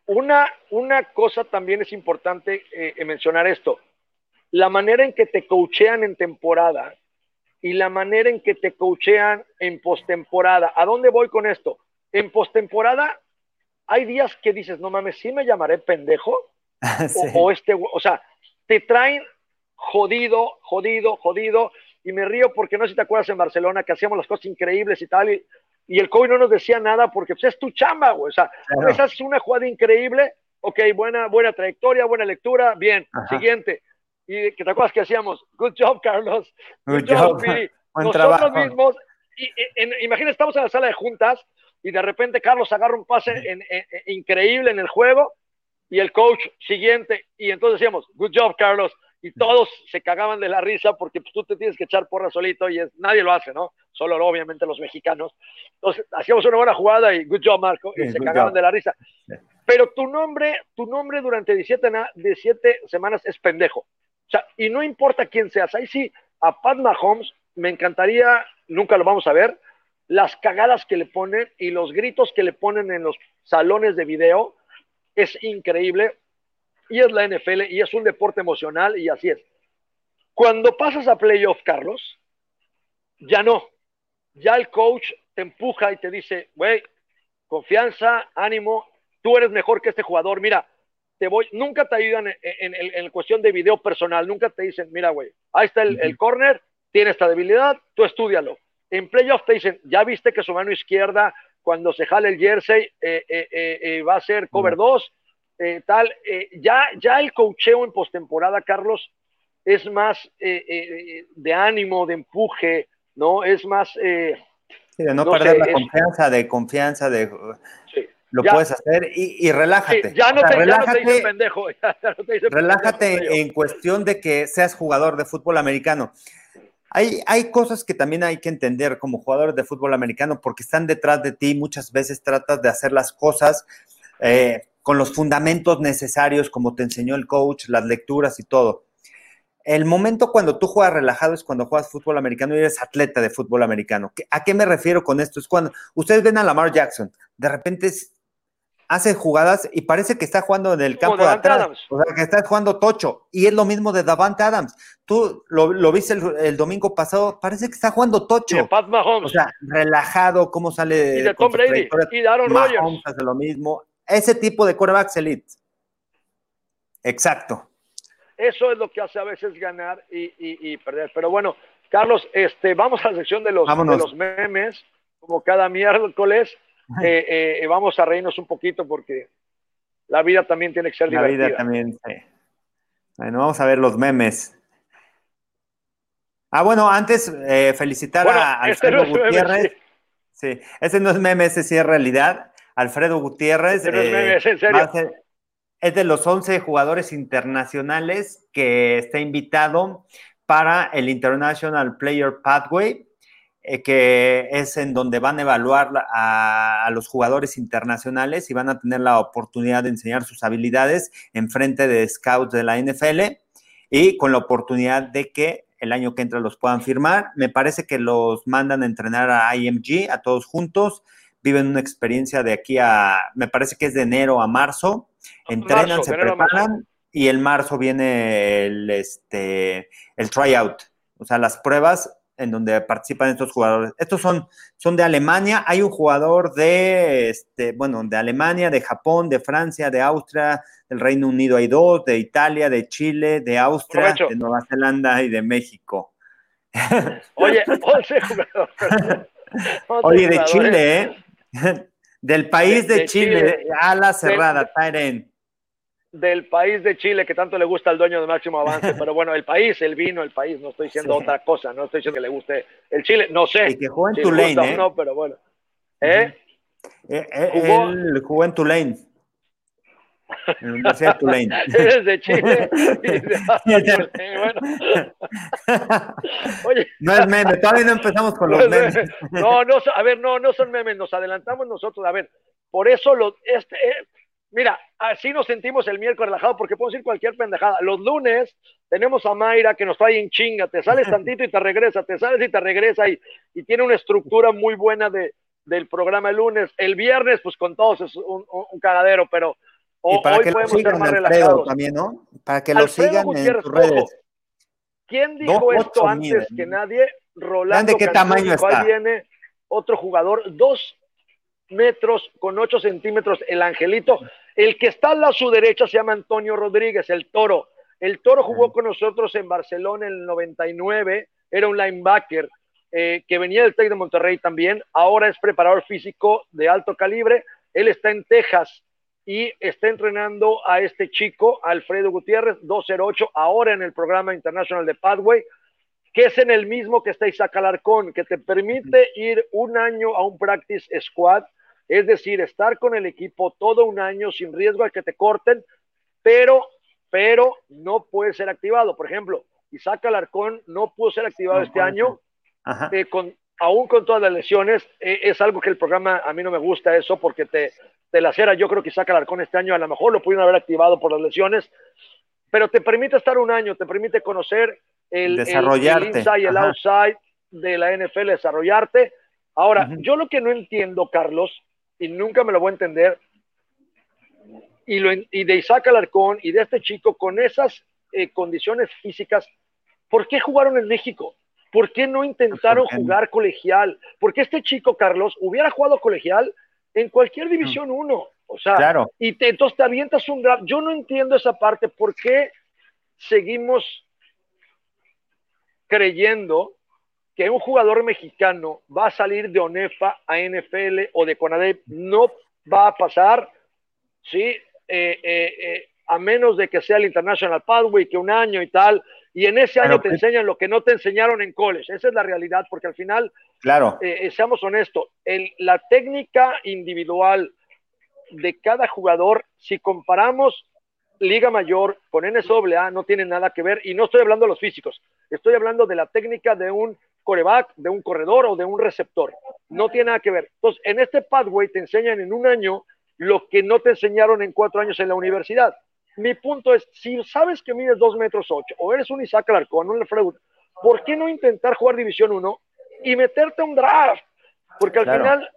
una, una cosa también es importante eh, mencionar esto. La manera en que te coachean en temporada y la manera en que te coachean en postemporada. ¿A dónde voy con esto? En postemporada hay días que dices, no mames, sí me llamaré pendejo. o, este, o sea, te traen jodido, jodido, jodido y me río porque no sé si te acuerdas en Barcelona que hacíamos las cosas increíbles y tal, y, el coach no nos decía nada porque pues, es tu chamba, güey. O sea, esa es una jugada increíble, ok, buena, buena trayectoria, buena lectura, bien, siguiente. Y que te acuerdas que hacíamos, good job, Carlos, good, job, Nosotros mismos, y, imagina, estamos en la sala de juntas y de repente Carlos agarra un pase increíble en el juego y el coach siguiente, y entonces decíamos, good job, Carlos, y todos se cagaban de la risa porque pues, tú te tienes que echar porra solito y es, nadie lo hace, ¿no? Solo obviamente los mexicanos. Entonces, hacíamos una buena jugada y good job, Marco, y se cagaban de la risa. Pero tu nombre, tu nombre durante 17, 17 semanas es pendejo. O sea, y no importa quién seas. Ahí sí, a Pat Mahomes me encantaría, nunca lo vamos a ver, las cagadas que le ponen y los gritos que le ponen en los salones de video es increíble y es la NFL y es un deporte emocional y así es. Cuando pasas a playoff, Carlos, ya no. Ya el coach te empuja y te dice, güey, confianza, ánimo, tú eres mejor que este jugador. Mira, te voy, nunca te ayudan en, en, cuestión de video personal, nunca te dicen, mira, güey, ahí está el, corner, tiene esta debilidad, tú estudialo. En playoff te dicen, ya viste que su mano izquierda, cuando se jale el jersey, eh, eh, eh, va a ser cover 2 eh, tal, eh, ya, ya el cocheo en postemporada, Carlos, es más eh, de ánimo, de empuje, ¿no? Es más... de no, perder la confianza, de confianza, de... lo puedes hacer y, relájate. ya, no te, relájate, pendejo. relájate en cuestión de que seas jugador de fútbol americano. Hay, hay, cosas que también hay que entender como jugadores de fútbol americano porque están detrás de ti. Muchas veces tratas de hacer las cosas con los fundamentos necesarios, como te enseñó el coach, las lecturas y todo. El momento cuando tú juegas relajado es cuando juegas fútbol americano y eres atleta de fútbol americano. ¿A qué me refiero con esto? Es cuando ustedes ven a Lamar Jackson, de repente hace jugadas y parece que está jugando en el campo de atrás, o sea, que está jugando tocho, y es lo mismo de Davante Adams. Tú lo, viste el, domingo pasado, parece que está jugando tocho. O sea, relajado, cómo sale. Y de Tom Brady, y de Aaron Rodgers. Hace lo mismo ese tipo de quarterbacks elite. Exacto. Eso es lo que hace a veces ganar y, perder. Pero bueno, Carlos, este, vamos a la sección de los, de los memes, como cada miércoles. Eh, eh, vamos a reírnos un poquito porque la vida también tiene que ser divertida. La vida también, sí. Bueno, vamos a ver los memes. Ah, bueno, antes eh, felicitar a Alfredo este Gutiérrez. sí. ese no es meme, ese sí es realidad. Alfredo Gutiérrez. Eh, es, en serio. es de los 11 jugadores internacionales que está invitado para el International Player Pathway, eh, que es en donde van a evaluar a, los jugadores internacionales y van a tener la oportunidad de enseñar sus habilidades en frente de scouts de la NFL y con la oportunidad de que el año que entra los puedan firmar. Me parece que los mandan a entrenar a IMG, a todos juntos, viven una experiencia de aquí a, me parece que es de enero a marzo, entrenan, se preparan y el marzo viene el, este, el tryout, o sea, las pruebas en donde participan estos jugadores. Estos son, son de Alemania. Hay un jugador de, este, bueno, de Alemania, de Japón, de Francia, de Austria, del Reino Unido hay dos, de Italia, de Chile, de Austria, de Nueva Zelanda y de México. Oye, 11 jugadores. Oye, de Chile, ¿eh? Del país de, Chile, ala cerrada, Tyren del país de Chile que tanto le gusta al dueño de Máximo Avance, pero bueno, el país, el vino, el país, no estoy diciendo otra cosa, no estoy diciendo que le guste el Chile, no sé. Y que jugó en Tulane, ¿eh? No, pero bueno. ¿Eh? eh, eh ¿Jugó? Él jugó en Tulane. En la Universidad de Tulane. Es de Chile. bueno. Oye. No es meme, todavía no empezamos con los memes. No, no, a ver, no, no son memes, nos adelantamos nosotros. A ver, por eso lo, este, Mira, así nos sentimos el miércoles relajado porque podemos decir cualquier pendejada. Los lunes tenemos a Mayra que nos trae en chinga, te sales tantito y te regresa, te sales y te regresa y, y tiene una estructura muy buena de, del programa el lunes. El viernes, pues con todos es un, un cagadero, pero hoy podemos ser más relajados. También, ¿no? Para que lo sigan en sus redes. ¿Quién dijo esto antes que nadie? Rolando. ¿De qué tamaño está? viene otro jugador, dos metros con ocho centímetros, el angelito. El que está a su derecha se llama Antonio Rodríguez, el toro. El toro jugó con nosotros en Barcelona en el 99, era un linebacker eh, que venía del Tec de Monterrey también, ahora es preparador físico de alto calibre, él está en Texas y está entrenando a este chico, Alfredo Gutiérrez, 208, ahora en el programa internacional de Pathway, que es en el mismo que está Isaac Alarcón, que te permite ir un año a un practice squad es decir, estar con el equipo todo un año sin riesgo de que te corten, pero, pero no puede ser activado. Por ejemplo, Isaac Alarcón no pudo ser activado este año, eh, con, aún con todas las lesiones. Eh, es algo que el programa, a mí no me gusta eso porque te, te la cera. Yo creo que Isaac Alarcón este año a lo mejor lo pudieron haber activado por las lesiones, pero te permite estar un año, te permite conocer el, Desarrollarte. el, inside y el outside de la NFL, desarrollarte. Ahora, yo lo que no entiendo, Carlos, y nunca me lo voy a entender. Y, lo, y de Isaac Alarcón y de este chico con esas eh, condiciones físicas, ¿por qué jugaron en México? ¿Por qué no intentaron jugar colegial? Porque este chico, Carlos, hubiera jugado colegial en cualquier división 1. O sea, claro. y te, entonces te avientas un draft. Yo no entiendo esa parte. ¿Por qué seguimos creyendo que un jugador mexicano va a salir de ONEFA a NFL o de CONADEP no va a pasar, ¿sí? Eh, eh, eh, a menos de que sea el International Pathway, que un año y tal, y en ese año te enseñan lo que no te enseñaron en college. Esa es la realidad, porque al final, claro. seamos honestos, la técnica individual de cada jugador, si comparamos Liga Mayor con NSAA, no tiene nada que ver, y no estoy hablando de los físicos, estoy hablando de la técnica de un coreback, de un corredor o de un receptor. No tiene nada que ver. Entonces, en este pathway te enseñan en un año lo que no te enseñaron en cuatro años en la universidad. Mi punto es, si sabes que mides dos metros ocho, o eres un Isaac Alarcón, un Freud, ¿por qué no intentar jugar División 1 y meterte a un draft? Porque al final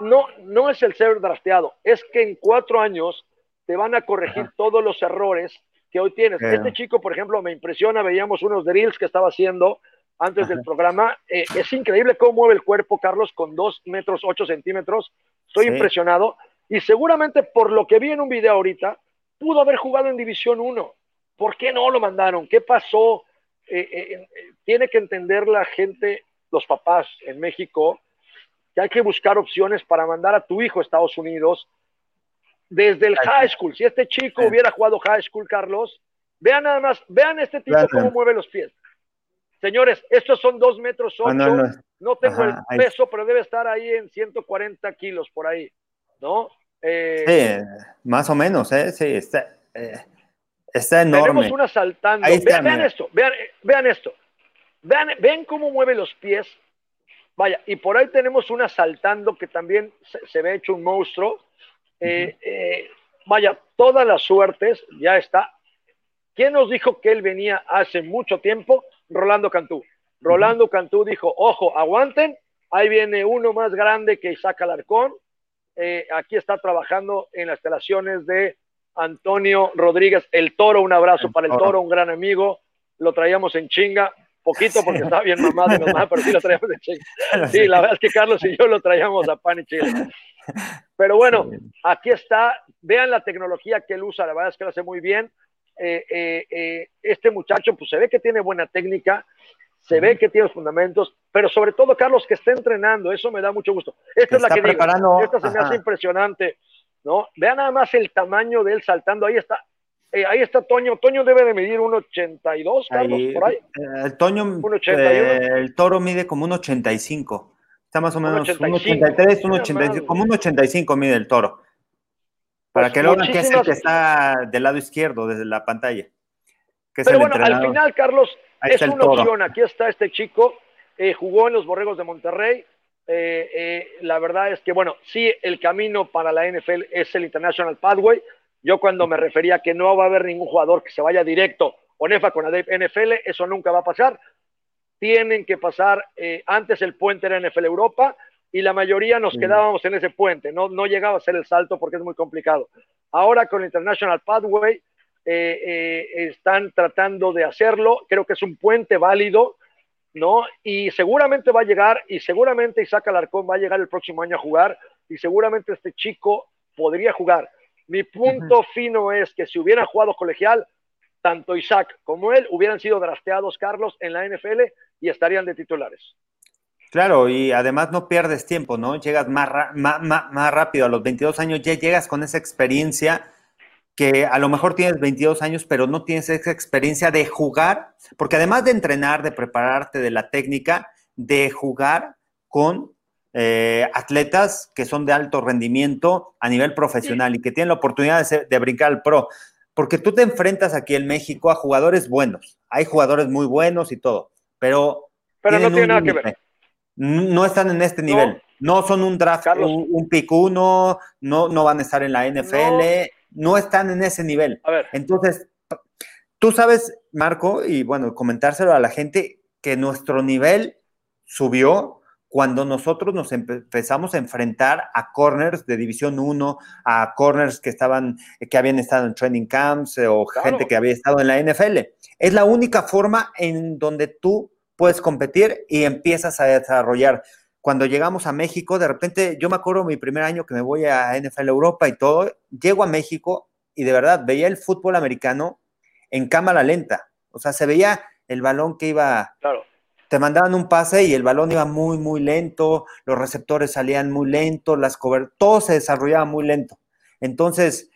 no, no es el ser drafteado, es que en cuatro años te van a corregir todos los errores que hoy tienes. Este chico, por ejemplo, me impresiona, veíamos unos drills que estaba haciendo antes del programa. Eh, es increíble cómo mueve el cuerpo, Carlos, con dos metros ocho centímetros. Estoy impresionado. Y seguramente por lo que vi en un video ahorita, pudo haber jugado en División 1. ¿Por qué no lo mandaron? ¿Qué pasó? Eh, eh, tiene que entender la gente, los papás en México, que hay que buscar opciones para mandar a tu hijo a Estados Unidos. desde el high school. Si este chico hubiera jugado high school, Carlos, vean nada más, vean este tipo cómo mueve los pies. Señores, estos son dos metros ocho. No, tengo el peso, pero debe estar ahí en 140 kilos por ahí, ¿no? Eh, sí, más o menos, ¿eh? Sí, está, eh, está enorme. Tenemos una saltando. vean, esto, vean, vean esto. Vean, ven cómo mueve los pies. Vaya, y por ahí tenemos una saltando que también se, ve hecho un monstruo. Eh, eh, vaya, todas las suertes, ya está. ¿Quién nos dijo que él venía hace mucho tiempo? Rolando Cantú. Rolando Cantú dijo, ojo, aguanten, ahí viene uno más grande que Isaac Alarcón. Eh, aquí está trabajando en las instalaciones de Antonio Rodríguez, el toro, un abrazo para el toro, un gran amigo. Lo traíamos en chinga, poquito porque estaba bien mamado de mamá, pero sí lo traíamos en chinga. Sí, la verdad es que Carlos y yo lo traíamos a pan y chile. Pero bueno, aquí está. Vean la tecnología que él usa, la verdad es que lo hace muy bien. Eh, eh, este muchacho, pues se ve que tiene buena técnica, se ve que tiene fundamentos, pero sobre todo, Carlos, que está entrenando, eso me da mucho gusto. Esta es la que digo, esta se me hace impresionante, ¿no? Vean nada más el tamaño de él saltando, ahí está, eh, ahí está Toño, Toño debe de medir 1,82, Carlos, por ahí. Eh, el Toño, eh, el toro mide como 1,85, está más o menos 1,83, 1,85, como 1,85 mide el toro. Para pues que lo que es el que está del lado izquierdo desde la pantalla. Pero bueno, al final, Carlos, es una opción. Aquí está este chico, eh, jugó en los Borregos de Monterrey. Eh, eh, la verdad es que, bueno, sí, el camino para la NFL es el International Pathway. Yo cuando me refería que no va a haber ningún jugador que se vaya directo o nefa con la NFL, eso nunca va a pasar. Tienen que pasar, antes el puente era NFL Europa y la mayoría nos quedábamos en ese puente, no, no llegaba a ser el salto porque es muy complicado. Ahora con International Pathway eh, eh, están tratando de hacerlo. Creo que es un puente válido, ¿no? Y seguramente va a llegar, y seguramente Isaac Alarcón va a llegar el próximo año a jugar, y seguramente este chico podría jugar. Mi punto fino es que si hubieran jugado colegial, tanto Isaac como él hubieran sido drasteados, Carlos, en la NFL y estarían de titulares. Claro, y además no pierdes tiempo, ¿no? Llegas más, más, más, rápido, a los 22 años ya llegas con esa experiencia que a lo mejor tienes 22 años, pero no tienes esa experiencia de jugar, porque además de entrenar, de prepararte de la técnica, de jugar con eh, atletas que son de alto rendimiento a nivel profesional y que tienen la oportunidad de, brincar al pro. Porque tú te enfrentas aquí en México a jugadores buenos. Hay jugadores muy buenos y todo, pero. Pero no tiene nada que ver. No están en este nivel. No, son un draft, un, pick uno, no, no van a estar en la NFL no están en ese nivel. A ver. Entonces, tú sabes, Marco, y bueno, comentárselo a la gente, que nuestro nivel subió cuando nosotros nos empezamos a enfrentar a corners de División 1, a corners que estaban, que habían estado en training camps eh, o gente que había estado en la NFL. Es la única forma en donde tú puedes competir y empiezas a desarrollar. Cuando llegamos a México, de repente, yo me acuerdo mi primer año que me voy a NFL Europa y todo, llego a México y de verdad veía el fútbol americano en cámara lenta. O sea, se veía el balón que iba. Claro. Te mandaban un pase y el balón iba muy, muy lento, los receptores salían muy lentos, las coberturas, todo se desarrollaba muy lento. Entonces,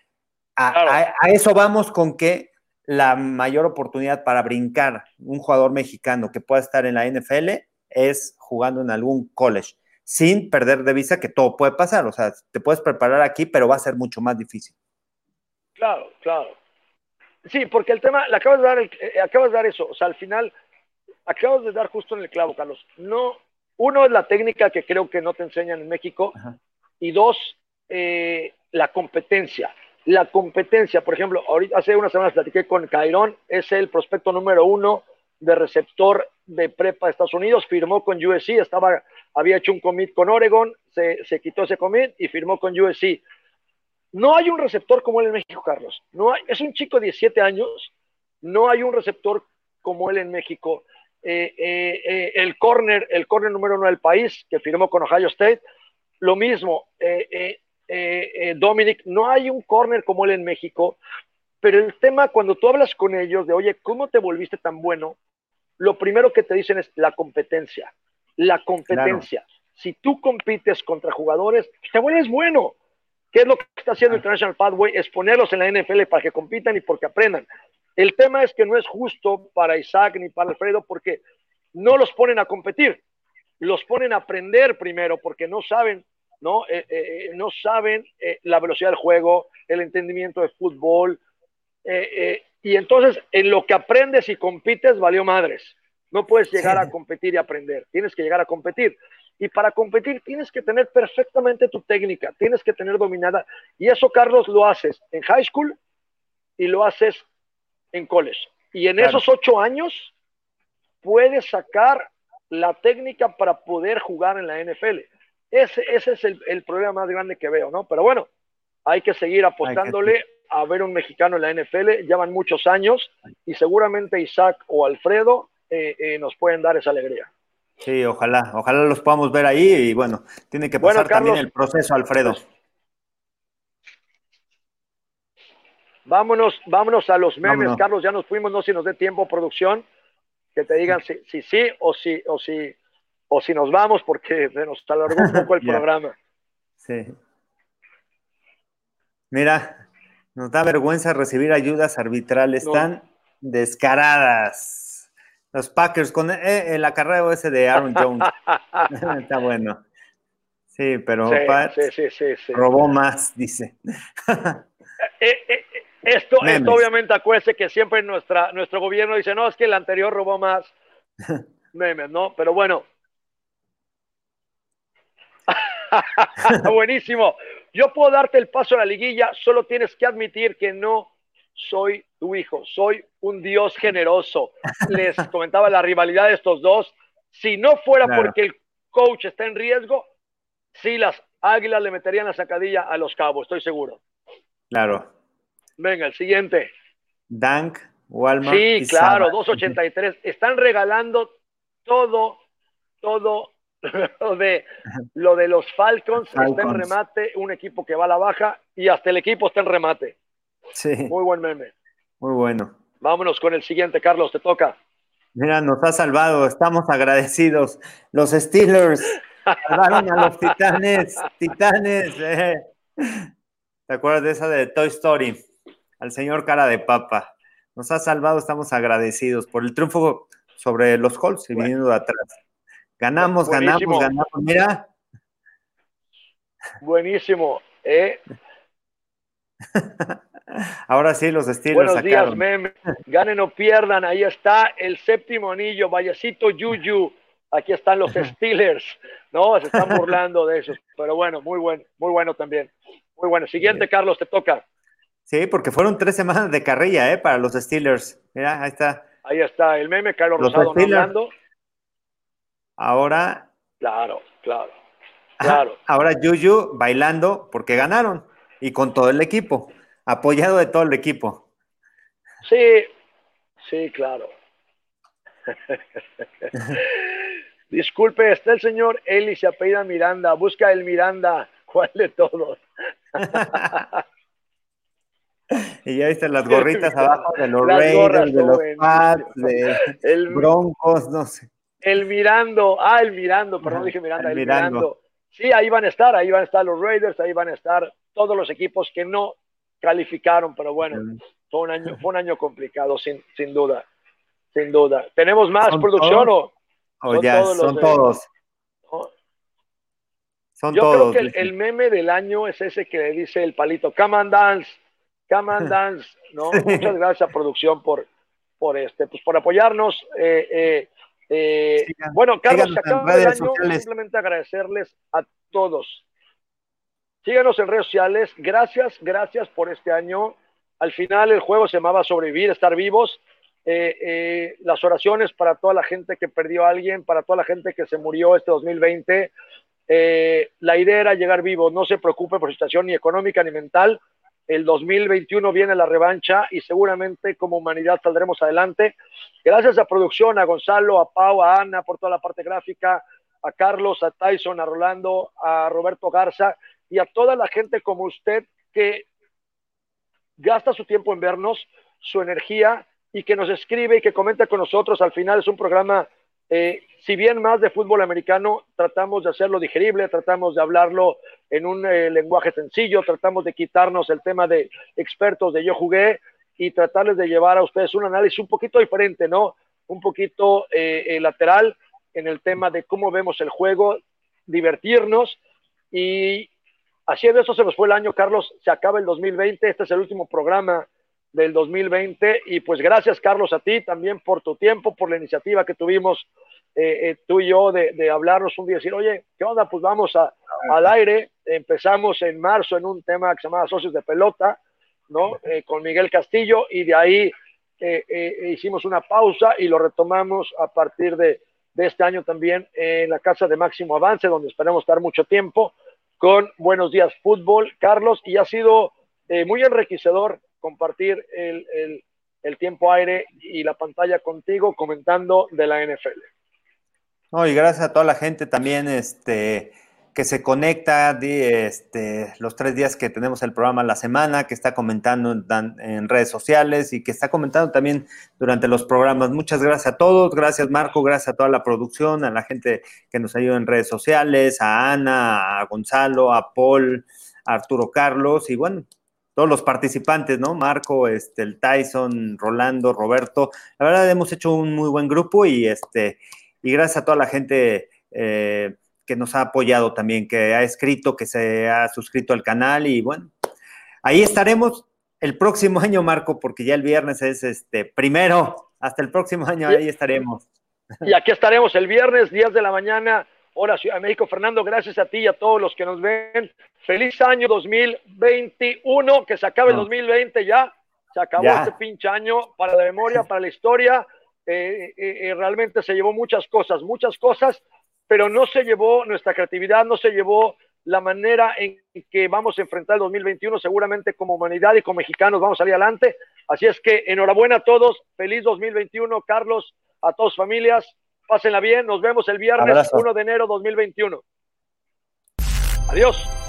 a, a, eso vamos con que la mayor oportunidad para brincar un jugador mexicano que pueda estar en la NFL es jugando en algún college, sin perder de vista que todo puede pasar. O sea, te puedes preparar aquí, pero va a ser mucho más difícil. Claro, claro. Sí, porque el tema, le acabas de dar, eh, acabas de dar eso. O sea, al final, acabas de dar justo en el clavo, Carlos. No, uno es la técnica que creo que no te enseñan en México. Y dos, eh, la competencia. La competencia, por ejemplo, ahorita hace unas semanas platiqué con Cairón, es el prospecto número uno de receptor de prepa de Estados Unidos, firmó con USC, estaba, había hecho un commit con Oregon, se, se quitó ese commit y firmó con USC. No hay un receptor como él en México, Carlos. No hay, es un chico de 17 años, no hay un receptor como él en México. Eh, eh, eh, el corner, el corner número uno del país, que firmó con Ohio State, lo mismo. Dominic, no hay un corner como él en México. Pero el tema, cuando tú hablas con ellos de, oye, ¿cómo te volviste tan bueno? lo primero que te dicen es la competencia. La competencia. Si tú compites contra jugadores, te vuelves bueno. ¿Qué es lo que está haciendo International Pathway? Es ponerlos en la NFL para que compitan y porque aprendan. El tema es que no es justo para Isaac ni para Alfredo porque no los ponen a competir, los ponen a aprender primero porque no saben, no, eh, eh, eh, no saben la velocidad del juego, el entendimiento de fútbol. y entonces en lo que aprendes y compites valió madres. No puedes llegar a competir y aprender, tienes que llegar a competir. Y para competir tienes que tener perfectamente tu técnica, tienes que tener dominada. Y eso, Carlos, lo haces en high school y lo haces en college. Y en esos ocho años puedes sacar la técnica para poder jugar en la NFL. Ese, ese es el, problema más grande que veo, ¿no? Pero bueno, hay que seguir apostándole a ver un mexicano en la NFL. Llevan muchos años y seguramente Isaac o Alfredo eh, eh, nos pueden dar esa alegría. Sí, ojalá, ojalá los podamos ver ahí y bueno, tiene que pasar también el proceso, Alfredo. Vámonos, vámonos a los memes, Carlos, ya nos fuimos, no si nos dé tiempo, producción, que te digan si sí si, o si, o si, o si nos vamos, porque se nos alargó un poco el programa. Sí. Mira, nos da vergüenza recibir ayudas arbitrales tan descaradas. Los Packers con eh, el acarreo ese de Aaron Jones. Está bueno. Sí, pero robó más, dice. Eh, eh, esto, esto, obviamente acuérdese que siempre nuestra, nuestro gobierno dice, no, es que el anterior robó más memes, ¿no? Pero bueno. Buenísimo. Yo puedo darte el paso a la liguilla, solo tienes que admitir que no soy tu hijo, soy un Dios generoso. Les comentaba la rivalidad de estos dos. Si no fuera porque el coach está en riesgo, sí las águilas le meterían la sacadilla a los cabos, estoy seguro. Claro. Venga, el siguiente. Dank, Walmart. Sí, claro, 283. Están regalando todo, todo lo de, lo de los Falcons, Falcons. Está en remate, un equipo que va a la baja y hasta el equipo está en remate. Sí. Muy buen meme. Muy bueno. Vámonos con el siguiente, Carlos, te toca. Mira, nos ha salvado, estamos agradecidos. Los Steelers salvaron a los Titanes, Titanes. Eh. ¿Te acuerdas de esa de Toy Story? Al señor cara de papa. Nos ha salvado, estamos agradecidos por el triunfo sobre los Colts y viniendo de atrás. Ganamos, ganamos, ganamos. Mira. Buenísimo. ¿eh? Ahora sí, los Steelers Buenos días, meme. Ganen o pierdan. Ahí está el séptimo anillo. Vallecito Yuyu. Aquí están los Steelers. No, se están burlando de eso. Pero bueno, muy bueno, muy bueno también. Muy bueno. Siguiente, Carlos, te toca. Sí, porque fueron tres semanas de carrilla, ¿eh? Para los Steelers. Mira, ahí está. Ahí está el meme, Carlos Rosado hablando. Ahora. Claro, claro. Claro. Ahora Yuyu bailando porque ganaron y con todo el equipo, apoyado de todo el equipo. Sí, sí, claro. Disculpe, está el señor Eli, se apellida Miranda, busca el Miranda, ¿cuál de todos? y ya viste las gorritas abajo de los Raiders, de los Pats, de el, Broncos, no sé. El Mirando, ah, el Mirando, perdón, dije Miranda, el, Mirando. Sí, ahí van a estar, ahí van a estar los Raiders, ahí van a estar todos los equipos que no calificaron, pero bueno, fue un año, fue un año complicado, sin, sin duda, sin duda. ¿Tenemos más producción o? son ya, todos son todos. Son Yo creo que el, meme del año es ese que le dice el palito, come and dance, come and dance, ¿no? Muchas gracias, producción, por, por este, pues por apoyarnos. Eh, eh, eh, bueno, Carlos, se acaba el año, simplemente agradecerles a todos. Síganos en redes sociales. Gracias, gracias por este año. Al final el juego se llamaba Sobrevivir, estar vivos. Eh, eh, las oraciones para toda la gente que perdió a alguien, para toda la gente que se murió este 2020. la idea era llegar vivo. No se preocupe por su situación ni económica ni mental el 2021 viene la revancha y seguramente como humanidad saldremos adelante. Gracias a producción, a Gonzalo, a Pau, a Ana por toda la parte gráfica, a Carlos, a Tyson, a Rolando, a Roberto Garza y a toda la gente como usted que gasta su tiempo en vernos, su energía y que nos escribe y que comenta con nosotros. Al final es un programa, eh, si bien más de fútbol americano, tratamos de hacerlo digerible, tratamos de hablarlo en un eh, lenguaje sencillo, tratamos de quitarnos el tema de expertos de yo jugué y tratarles de llevar a ustedes un análisis un poquito diferente, ¿no? Un poquito eh, eh, lateral en el tema de cómo vemos el juego, divertirnos. Y haciendo eso se nos fue el año, Carlos, se acaba el 2020, este es el último programa del 2020 y pues gracias Carlos a ti también por tu tiempo, por la iniciativa que tuvimos eh, tú y yo de, hablarnos un día y decir, oye, ¿qué onda? Pues vamos a, al aire. Empezamos en marzo en un tema que se llamaba Socios de Pelota, ¿no? Eh, con Miguel Castillo y de ahí eh, hicimos una pausa y lo retomamos a partir de, de, este año también en la Casa de Máximo Avance, donde esperamos estar mucho tiempo con Buenos Días Fútbol, Carlos, y ha sido muy enriquecedor compartir el, el, el tiempo aire y la pantalla contigo comentando de la NFL. No, y gracias a toda la gente también este, que se conecta este, los tres días que tenemos el programa la semana, que está comentando en, redes sociales y que está comentando también durante los programas. Muchas gracias a todos, gracias Marco, gracias a toda la producción, a la gente que nos ayuda en redes sociales, a Ana, a Gonzalo, a Paul, a Arturo Carlos y bueno, todos los participantes, ¿no? Marco, este, el Tyson, Rolando, Roberto. La verdad hemos hecho un muy buen grupo y este y gracias a toda la gente eh, que nos ha apoyado también, que ha escrito, que se ha suscrito al canal y bueno, ahí estaremos el próximo año, Marco, porque ya el viernes es este primero, hasta el próximo año ahí estaremos. Y aquí estaremos el viernes, 10 de la mañana, hora Ciudad de México. Fernando, gracias a ti y a todos los que nos ven. Feliz año 2021, que se acabe el 2020 ya. Se acabó este pinche año para la memoria, para la historia. Eh, eh, eh, realmente se llevó muchas cosas, muchas cosas, pero no se llevó nuestra creatividad, no se llevó la manera en que vamos a enfrentar el 2021, seguramente como humanidad y como mexicanos vamos a salir adelante. Así es que enhorabuena a todos, feliz 2021, Carlos, a todos familias, pásenla bien, nos vemos el viernes 1 de enero 2021. Adiós.